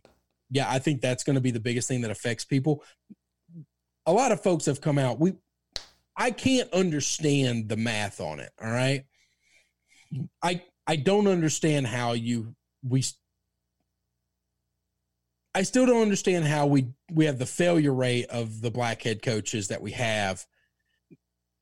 Speaker 3: yeah, I think that's going to be the biggest thing that affects people. A lot of folks have come out. We, I can't understand the math on it. All right, I I don't understand how you we I still don't understand how we we have the failure rate of the black head coaches that we have.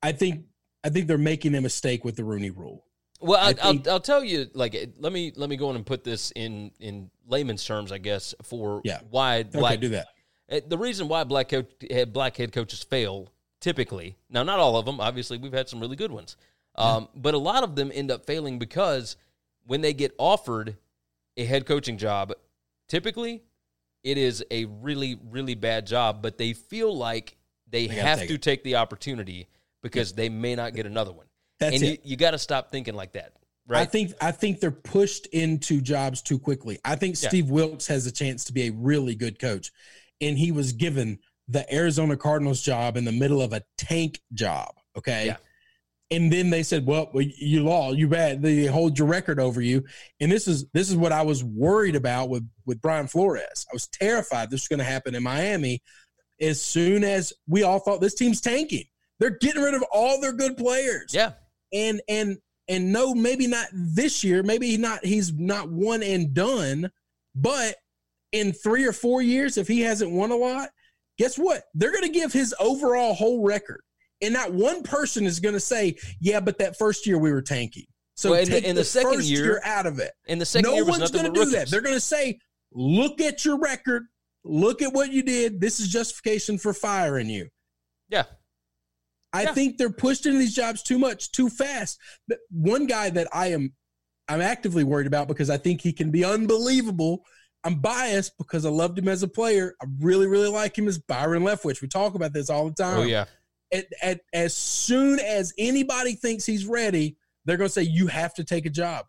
Speaker 3: I think I think they're making a mistake with the Rooney Rule.
Speaker 2: Well, I, think, I'll, I'll tell you. Like, let me let me go on and put this in in layman's terms, I guess, for
Speaker 3: yeah.
Speaker 2: why
Speaker 3: black okay, do that.
Speaker 2: Eh, the reason why black coach, black head coaches fail typically now, not all of them. Obviously, we've had some really good ones, um, yeah. but a lot of them end up failing because when they get offered a head coaching job, typically it is a really, really bad job, but they feel like they, have to it. take the opportunity because they may not get another one. [LAUGHS]
Speaker 3: That's
Speaker 2: and
Speaker 3: it.
Speaker 2: you, you got to stop thinking like that. Right.
Speaker 3: I think I think they're pushed into jobs too quickly. I think yeah. Steve Wilks has a chance to be a really good coach, and he was given the Arizona Cardinals job in the middle of a tank job. Okay, yeah and then they said, "Well, you lost. You bad. They hold your record over you." And this is this is what I was worried about with with Brian Flores. I was terrified this was going to happen in Miami. As soon as we all thought this team's tanking, they're getting rid of all their good players.
Speaker 2: Yeah,
Speaker 3: and and and no, maybe not this year. Maybe not. He's not one and done. But in three or four years, if he hasn't won a lot, guess what? They're going to give his overall whole record and not one person is going to say, "Yeah, but that first year we were tanking." So well, in, the, in the, the, second year, year, out of it.
Speaker 2: In the second
Speaker 3: no
Speaker 2: year,
Speaker 3: one's
Speaker 2: going
Speaker 3: to do that. They're going to say, look at your record, look at what you did. This is justification for firing you.
Speaker 2: Yeah.
Speaker 3: I
Speaker 2: Yeah.
Speaker 3: think they're pushed into these jobs too much, too fast. One guy that I am I'm actively worried about because I think he can be unbelievable. I'm biased because I loved him as a player. I really, really like him as Byron Leftwich. We talk about this all the oh, time.
Speaker 2: Oh yeah.
Speaker 3: At, at, as soon as anybody thinks he's ready, they're going to say, You have to take a job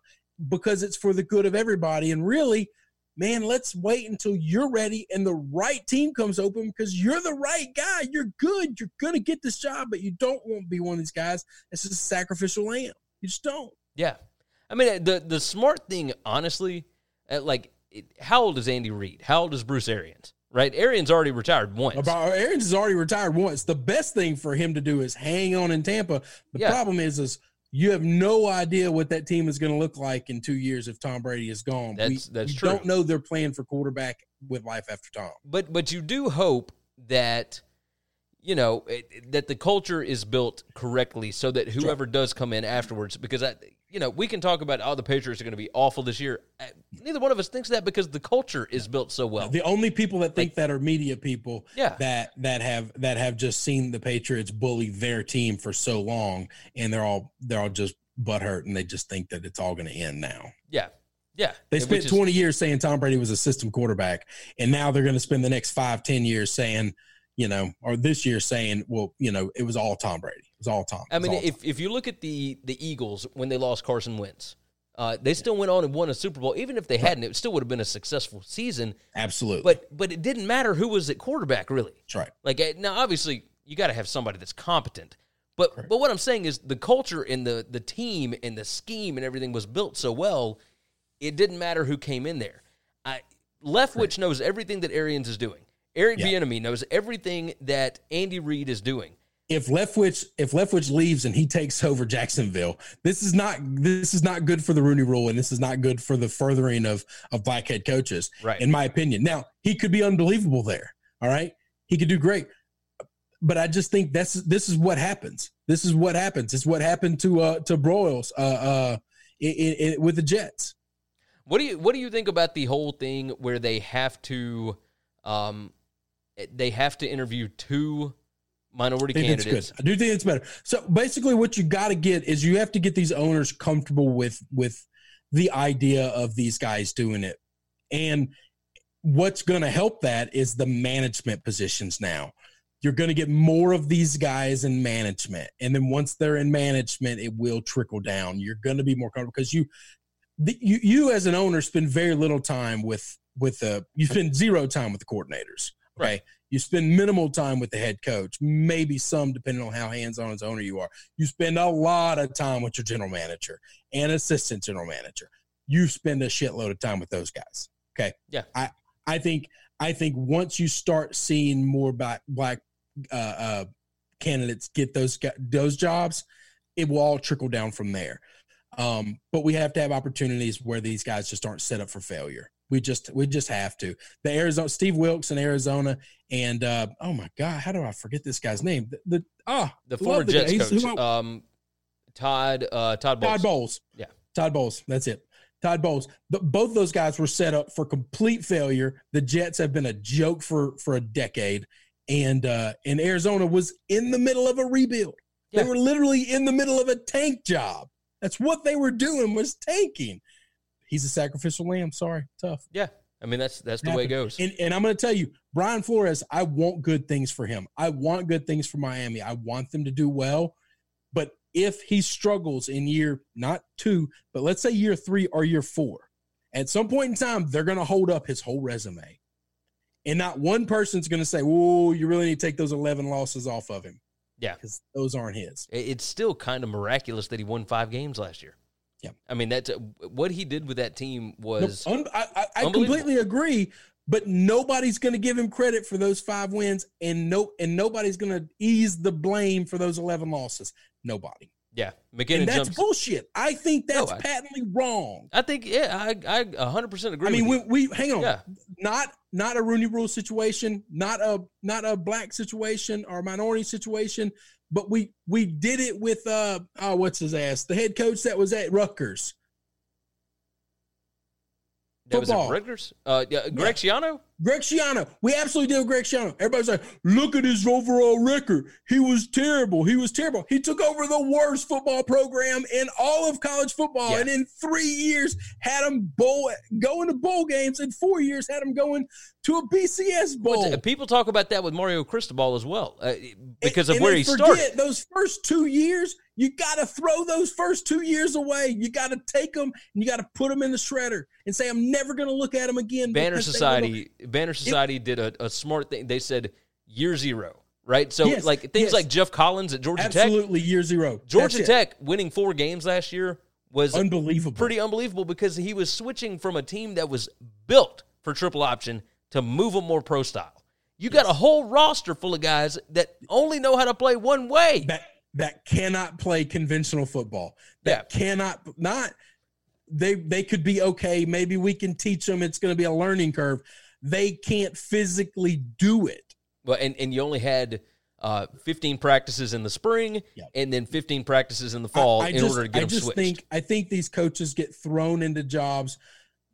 Speaker 3: because it's for the good of everybody. And really, man, let's wait until you're ready and the right team comes open because you're the right guy. You're good. You're going to get this job, but you don't want to be one of these guys It's just a sacrificial lamb. You just don't.
Speaker 2: Yeah. I mean, the the smart thing, honestly, uh, like, how old is Andy Reid? How old is Bruce Arians? Right? Arians already retired once.
Speaker 3: About Arians has already retired once. The best thing for him to do is hang on in Tampa. The
Speaker 2: Yeah.
Speaker 3: problem is, is you have no idea what that team is going to look like in two years if Tom Brady is gone.
Speaker 2: That's- that's
Speaker 3: we
Speaker 2: true.
Speaker 3: Don't know their plan for quarterback with life after Tom.
Speaker 2: but but you do hope that you know it, that the culture is built correctly so that whoever does come in afterwards because I you know we can talk about oh the Patriots are going to be awful this year. Neither one of us thinks that because the culture is built so well.
Speaker 3: The only people that think that are media people
Speaker 2: Yeah.
Speaker 3: that that have that have just seen the Patriots bully their team for so long and they're all they're all just butthurt and they just think that it's all going to end now.
Speaker 2: yeah. Yeah.
Speaker 3: They spent
Speaker 2: is-
Speaker 3: 20 years saying Tom Brady was a system quarterback, and now they're going to spend the next five, 10 years saying, you know, or this year saying, well, you know, it was all Tom Brady. It was all Tom.
Speaker 2: I mean if if you look at the the Eagles when they lost Carson Wentz uh, they still went on and won a Super Bowl even if they hadn't it still would have been a successful season
Speaker 3: absolutely.
Speaker 2: but but it didn't matter who was at quarterback really
Speaker 3: That's right.
Speaker 2: Like eh, now, obviously, you got to have somebody that's competent. But but what I'm saying is the culture and the the team and the scheme and everything was built so well, it didn't matter who came in there. I Leftwich knows everything that Arians is doing. Eric
Speaker 3: Yeah.
Speaker 2: Bieniemy knows everything that Andy Reid is doing.
Speaker 3: If Leftwich if Leftwich leaves and he takes [LAUGHS] over Jacksonville, this is not this is not good for the Rooney Rule, and this is not good for the furthering of of black head coaches,
Speaker 2: Right.
Speaker 3: in my opinion. Now he could be unbelievable there. All right, he could do great, but I just think that's this is what happens. This is what happens. It's what happened to uh to Bowles uh uh in, in, with the Jets.
Speaker 2: What do you what do you think about the whole thing where they have to um they have to interview two minority candidates?
Speaker 3: I do think it's better. So basically, what you got to get is you have to get these owners comfortable with with the idea of these guys doing it, and what's going to help that is the management positions. Now, you're going to get more of these guys in management, and then once they're in management, it will trickle down. You're going to be more comfortable because you, the, you, you as an owner spend very little time with with the you spend zero time with the coordinators. Okay. You spend minimal time with the head coach, maybe some depending on how hands on as owner you are. You spend a lot of time with your general manager and assistant general manager. You spend a shitload of time with those guys. Okay.
Speaker 2: Yeah.
Speaker 3: I, I think I think once you start seeing more black black uh, uh, candidates get those those jobs, it will all trickle down from there. Um, but we have to have opportunities where these guys just aren't set up for failure. We just we just have to. The Arizona Steve Wilks in Arizona and uh, oh my god, how do I forget this guy's name? The, the ah
Speaker 2: The former
Speaker 3: the.
Speaker 2: Jets coach,
Speaker 3: I-
Speaker 2: um, Todd uh, Todd Bowles.
Speaker 3: Todd Bowles.
Speaker 2: Yeah.
Speaker 3: Todd Bowles. That's it. Todd Bowles. But both those guys were set up for complete failure. The Jets have been a joke for for a decade, and uh, and Arizona was in the middle of a rebuild.
Speaker 2: Yeah.
Speaker 3: They were literally in the middle of a tank job. That's what they were doing was tanking. He's a sacrificial lamb. Sorry, tough.
Speaker 2: Yeah, I mean that's that's the way it goes.
Speaker 3: And, and I'm going to tell you, Brian Flores, I want good things for him. I want good things for Miami. I want them to do well. But if he struggles in year not two, but let's say year three or year four, at some point in time, they're going to hold up his whole resume. And not one person's going to say, Whoa, you really need to take those 11 losses off of him
Speaker 2: yeah,
Speaker 3: because those aren't his.
Speaker 2: It's still kind of miraculous that he won five games last year.
Speaker 3: Yeah.
Speaker 2: I mean that's what he did with that team
Speaker 3: No,
Speaker 2: was
Speaker 3: un- I, I, I completely agree, but nobody's going to give him credit for those five wins, and no, and nobody's going to ease the blame for those eleven losses. Nobody,
Speaker 2: yeah. McKinnon
Speaker 3: and that's
Speaker 2: jumps.
Speaker 3: bullshit. I think that's
Speaker 2: No, I-
Speaker 3: patently wrong.
Speaker 2: I think yeah, I I 100 percent agree.
Speaker 3: I mean, we, we hang on,
Speaker 2: Yeah.
Speaker 3: not not a Rooney Rule situation, not a not a black situation or minority situation, but we we did it with uh oh what's his ass, the head coach that was at Rutgers.
Speaker 2: Was
Speaker 3: Football.
Speaker 2: it Rutgers? Uh, yeah, Greg Schiano?
Speaker 3: Greg Schiano. We absolutely did with Greg Schiano. Everybody's like, look at his overall record. He was terrible. He was terrible. He took over the worst football program in all of college football.
Speaker 2: Yeah.
Speaker 3: And in three years, had him bowl going to bowl games. In four years, had him going to a BCS bowl.
Speaker 2: People talk about that with Mario Cristobal as well uh, because of
Speaker 3: And
Speaker 2: where he
Speaker 3: forget
Speaker 2: started.
Speaker 3: Those first two years, you got to throw those first two years away. You got to take them and you got to put them in the shredder and say, I'm never going to look at them again.
Speaker 2: Banner Society, Banner Society did a, a smart thing. They said year zero, right? So
Speaker 3: Yes,
Speaker 2: like things
Speaker 3: yes.
Speaker 2: like Geoff Collins at Georgia Tech,
Speaker 3: Absolutely year zero.
Speaker 2: Georgia
Speaker 3: That's it.
Speaker 2: Tech winning four games last year was
Speaker 3: Unbelievable.
Speaker 2: pretty unbelievable because he was switching from a team that was built for triple option to move them more pro style. You got a whole roster full of guys that only know how to play one way.
Speaker 3: that that cannot play conventional football. That cannot not they they could be okay. Maybe we can teach them. It's going to be a learning curve. They can't physically do it.
Speaker 2: Well, and, and you only had uh, 15 practices in the spring and then 15 practices in the fall
Speaker 3: I, I
Speaker 2: in
Speaker 3: just,
Speaker 2: order to get
Speaker 3: I
Speaker 2: them
Speaker 3: just
Speaker 2: switched.
Speaker 3: think I think these coaches get thrown into jobs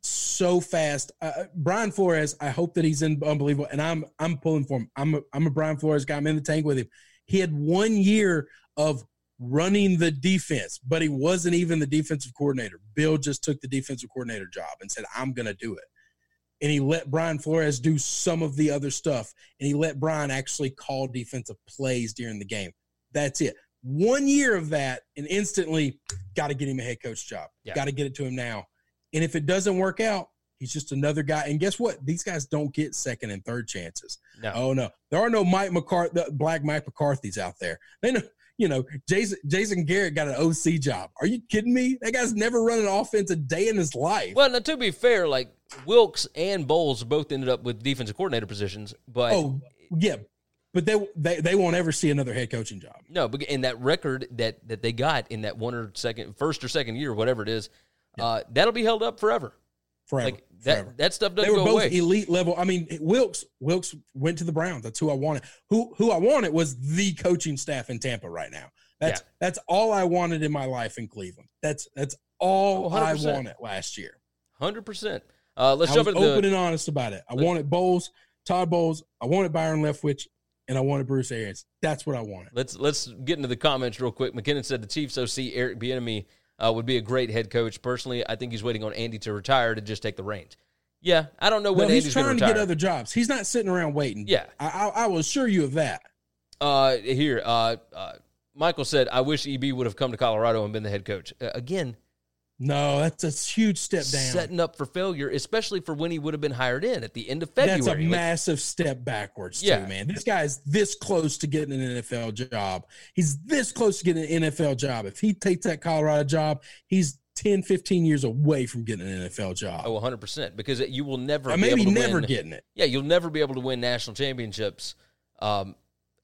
Speaker 3: so fast. Uh, Brian Flores, I hope that he's in unbelievable, and I'm I'm pulling for him. I'm a, I'm a Brian Flores guy. I'm in the tank with him. He had one year of running the defense, but he wasn't even the defensive coordinator. Bill just took the defensive coordinator job and said, "I'm going to do it." And he let Brian Flores do some of the other stuff, and he let Brian actually call defensive plays during the game. That's it. One year of that, and instantly got to get him a head coach job.
Speaker 2: Yeah.
Speaker 3: Got to get it to him now. And if it doesn't work out, he's just another guy. And guess what? These guys don't get second and third chances.
Speaker 2: No.
Speaker 3: Oh no, there are no Mike McCarthy, black Mike McCarthy's out there. They know, you know, Jason Jason Garrett got an OC job. Are you kidding me? That guy's never run an offense a day in his life.
Speaker 2: Well, now to be fair, like Wilks and Bowles both ended up with defensive coordinator positions, but
Speaker 3: oh yeah, but they they they won't ever see another head coaching job.
Speaker 2: no, but in that record that that they got in that one or second, first or second year, whatever it is, uh, that'll be held up forever.
Speaker 3: Forever.
Speaker 2: Like that
Speaker 3: forever.
Speaker 2: that stuff doesn't They
Speaker 3: were
Speaker 2: go
Speaker 3: both
Speaker 2: away.
Speaker 3: elite level. I mean, Wilks Wilks went to the Browns. That's who I wanted. Who who I wanted was the coaching staff in Tampa right now. That's
Speaker 2: Yeah.
Speaker 3: that's all I wanted in my life in Cleveland. That's that's all
Speaker 2: Oh,
Speaker 3: I
Speaker 2: 100%.
Speaker 3: wanted last year.
Speaker 2: Hundred percent. Uh, let's
Speaker 3: I
Speaker 2: jump into
Speaker 3: open
Speaker 2: the,
Speaker 3: and honest about it. I wanted Bowles, Todd Bowles. I wanted Byron Leftwich, and I wanted Bruce Arians. That's what I wanted.
Speaker 2: Let's let's get into the comments real quick. McKinnon said the Chiefs OC Eric Bieniemy uh, would be a great head coach. Personally, I think he's waiting on Andy to retire to just take the reins. Yeah, I don't know when
Speaker 3: No, he's
Speaker 2: Andy's
Speaker 3: trying to get other jobs. He's not sitting around waiting.
Speaker 2: Yeah.
Speaker 3: I, I, I will assure you of that.
Speaker 2: Uh, here, uh, uh, Michael said, "I wish EB would have come to Colorado and been the head coach." Uh, again,
Speaker 3: No, that's a huge step down.
Speaker 2: setting up for failure, especially for when he would have been hired in at the end of February.
Speaker 3: That's a
Speaker 2: Like,
Speaker 3: massive step backwards,
Speaker 2: Yeah.
Speaker 3: too, man. This guy's this close to getting an NFL job. He's this close to getting an NFL job. If he takes that Colorado job, he's 10, 15 years away from getting an NFL job.
Speaker 2: Oh, 100 percent. Because you will never, be
Speaker 3: maybe
Speaker 2: able to
Speaker 3: never
Speaker 2: win-
Speaker 3: getting it.
Speaker 2: Yeah, you'll never be able to win national championships um,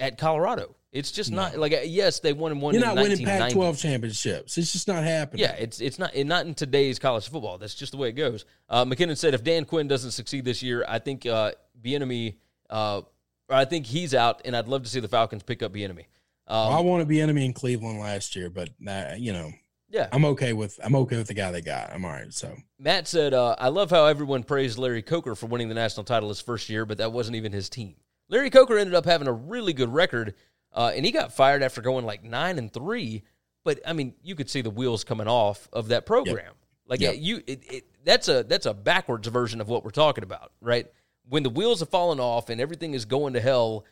Speaker 2: at Colorado. It's just not like uh, yes, they won and won.
Speaker 3: You're
Speaker 2: in
Speaker 3: not winning Pac-12 championships. It's just not happening.
Speaker 2: Yeah, it's it's not not in today's college football. That's just the way it goes. Uh, McKinnon said if Dan Quinn doesn't succeed this year, I think uh, Bieniemy, uh, I think he's out, and I'd love to see the Falcons pick up Bieniemy. Um,
Speaker 3: I want to be enemy in Cleveland last year, but uh, you know,
Speaker 2: yeah,
Speaker 3: I'm okay with I'm okay with the guy they got. I'm all right. So
Speaker 2: Matt said, uh, I love how everyone praised Larry Coker for winning the national title his first year, but that wasn't even his team. Larry Coker ended up having a really good record, uh, and he got fired after going like nine and three. But I mean, you could see the wheels coming off of that program. Like
Speaker 3: Yep.
Speaker 2: you, it, it, that's a that's a backwards version of what we're talking about, right? When the wheels have fallen off and everything is going to hell,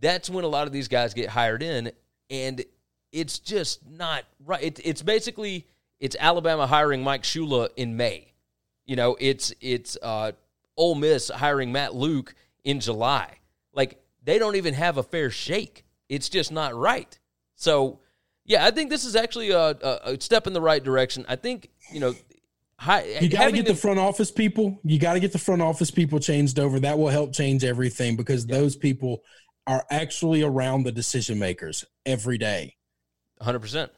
Speaker 2: that's when a lot of these guys get hired in, and it's just not right. It, it's basically it's Alabama hiring Mike Shula in May. You know, it's it's uh, Ole Miss hiring Matt Luke in July. Like they don't even have a fair shake. It's just not right. So, yeah, I think this is actually a, a, step in the right direction. I think you know, hi,
Speaker 3: you got to get the front office people. You got to get the front office people changed over. That will help change everything because those people are actually around the decision makers every day.
Speaker 2: 100%.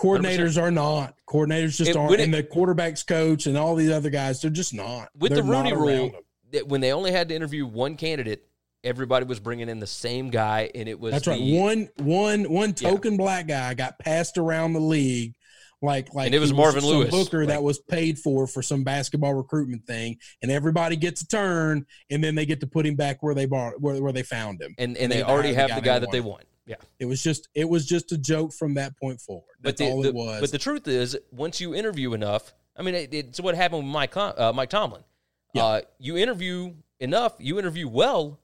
Speaker 3: Coordinators are not. Coordinators just
Speaker 2: It-
Speaker 3: aren't.
Speaker 2: it-
Speaker 3: and the quarterbacks coach and all these other guys, they're just not.
Speaker 2: with
Speaker 3: They're
Speaker 2: the Rooney rule,
Speaker 3: around them.
Speaker 2: that when they only had to interview one candidate, everybody was bringing in the same guy, and it was
Speaker 3: That's right. One one one token black guy got passed around the league like like
Speaker 2: And it was
Speaker 3: he
Speaker 2: Marvin Lewis.
Speaker 3: Booker
Speaker 2: Like-
Speaker 3: that was paid for for some basketball recruitment thing, and everybody gets a turn, and then they get to put him back where they bought where, where they found him,
Speaker 2: And and they
Speaker 3: get to
Speaker 2: already have the guy that they want. Yeah.
Speaker 3: It was just it was just a joke from that point forward.
Speaker 2: But the,
Speaker 3: all
Speaker 2: the-
Speaker 3: it was.
Speaker 2: but the truth is, once you interview enough, I mean, it, it's what happened with Mike uh, Mike Tomlin. Uh, you interview enough, you interview well.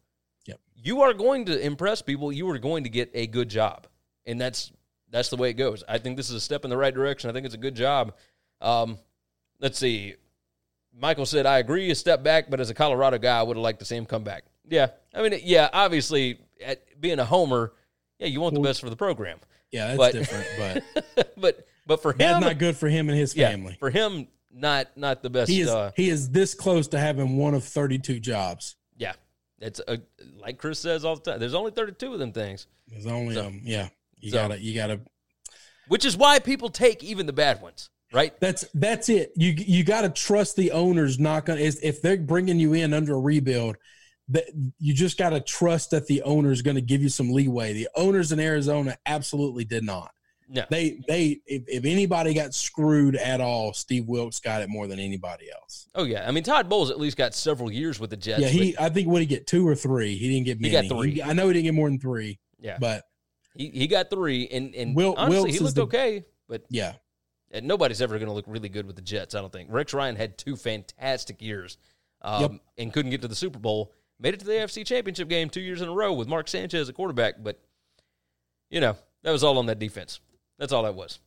Speaker 2: You are going to impress people. You are going to get a good job, and that's that's the way it goes. I think this is a step in the right direction. I think it's a good job. Um, let's see. Michael said, "I agree, a step back, but as a Colorado guy, I would have liked to see him come back." Yeah, I mean, yeah, obviously, at being a homer, yeah, you want the best for the program.
Speaker 3: yeah, that's
Speaker 2: but-
Speaker 3: different. But [LAUGHS]
Speaker 2: but but for him,
Speaker 3: that's not good for him and his
Speaker 2: yeah,
Speaker 3: family.
Speaker 2: for him, not not the best.
Speaker 3: he is
Speaker 2: uh,
Speaker 3: he is this close to having one of thirty two jobs.
Speaker 2: yeah, it's a, like Chris says all the time. There's only 32 of them things,
Speaker 3: There's only
Speaker 2: So-
Speaker 3: um yeah. You
Speaker 2: so-
Speaker 3: gotta you gotta
Speaker 2: which is why people take even the bad ones, right?
Speaker 3: That's that's it. You you got to trust the owners. Not gonna is if they're bringing you in under a rebuild, that you just got to trust that the owner's going to give you some leeway. The owners in Arizona absolutely did not.
Speaker 2: No,
Speaker 3: They they if, if anybody got screwed at all, Steve Wilks got it more than anybody else.
Speaker 2: oh yeah. I mean, Todd Bowles at least got several years with the Jets.
Speaker 3: yeah, he I think what he get two or three. He didn't get many.
Speaker 2: He got three.
Speaker 3: I know he didn't get more than three,
Speaker 2: yeah,
Speaker 3: but
Speaker 2: he, he got three, and and
Speaker 3: Wil-
Speaker 2: honestly,
Speaker 3: Wilks
Speaker 2: he looked
Speaker 3: the-
Speaker 2: okay, but
Speaker 3: yeah,
Speaker 2: and nobody's ever going to look really good with the Jets. I don't think. Rex Ryan had two fantastic years, um,
Speaker 3: Yep.
Speaker 2: and couldn't get to the Super Bowl. Made it to the AFC Championship game two years in a row with Mark Sanchez at quarterback, but you know that was all on that defense. That's all that was.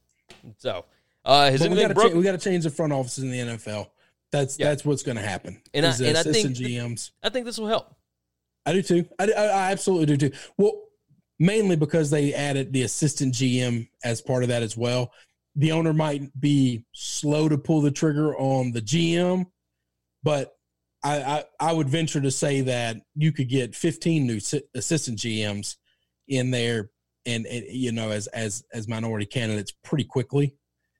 Speaker 2: So, uh, has
Speaker 3: but we got to
Speaker 2: broken?
Speaker 3: we got to change the front offices in the NFL. That's
Speaker 2: Yeah.
Speaker 3: that's what's going to happen.
Speaker 2: And I- and I think
Speaker 3: assistant GMs.
Speaker 2: I think this will help.
Speaker 3: I do too. I, I, I absolutely do too. Well, mainly because they added the assistant GM as part of that as well. The owner might be slow to pull the trigger on the GM, but I, I, I would venture to say that you could get 15 new assistant GMs in there and, and you know as as as minority candidates pretty quickly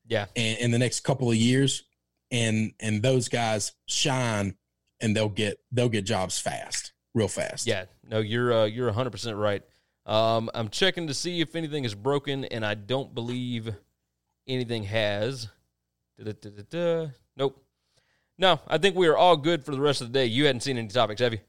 Speaker 2: Yeah,
Speaker 3: and in the next couple of years and and those guys shine and they'll get they'll get jobs fast real fast
Speaker 2: yeah. No, you're uh, you're 100 percent right. Um, I'm checking to see if anything is broken, and I don't believe anything has. Da-da-da-da-da. Nope. No, I think we are all good for the rest of the day. You hadn't seen any topics, have you?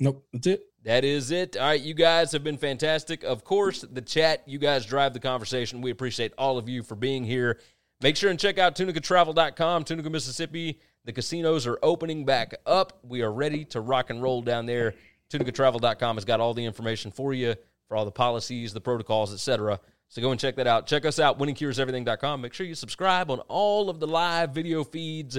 Speaker 3: nope that's it
Speaker 2: That is it. All right, you guys have been fantastic. Of course, the chat, you guys drive the conversation. We appreciate all of you for being here. Make sure and check out tunicatravel.com, Tunica, Mississippi. The casinos are opening back up. We are ready to rock and roll down there. Tunicatravel.com has got all the information for you for all the policies, the protocols, etc. So go and check that out. Check us out, winningcureseverything.com. Make sure you subscribe on all of the live video feeds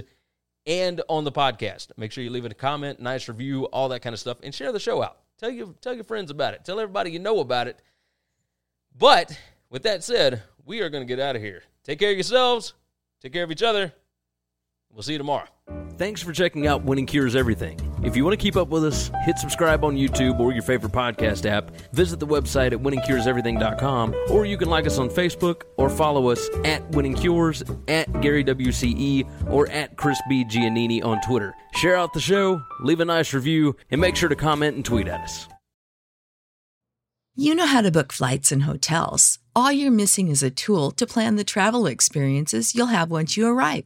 Speaker 2: and on the podcast. Make sure you leave it a comment, nice review, all that kind of stuff, and share the show out. Tell you tell your friends about it. Tell everybody you know about it. But with that said, we are going to get out of here. Take care of yourselves. Take care of each other. We'll see you tomorrow. Thanks for checking out Winning Cures Everything. If you want to keep up with us, hit subscribe on YouTube or your favorite podcast app. Visit the website at winningcureseverything.com, or you can like us on Facebook or follow us at Winning Cures, at Gary WCE, or at Chris B. Giannini on Twitter. Share out the show, leave a nice review, and make sure to comment and tweet at us.
Speaker 5: You know how to book flights and hotels. All you're missing is a tool to plan the travel experiences you'll have once you arrive.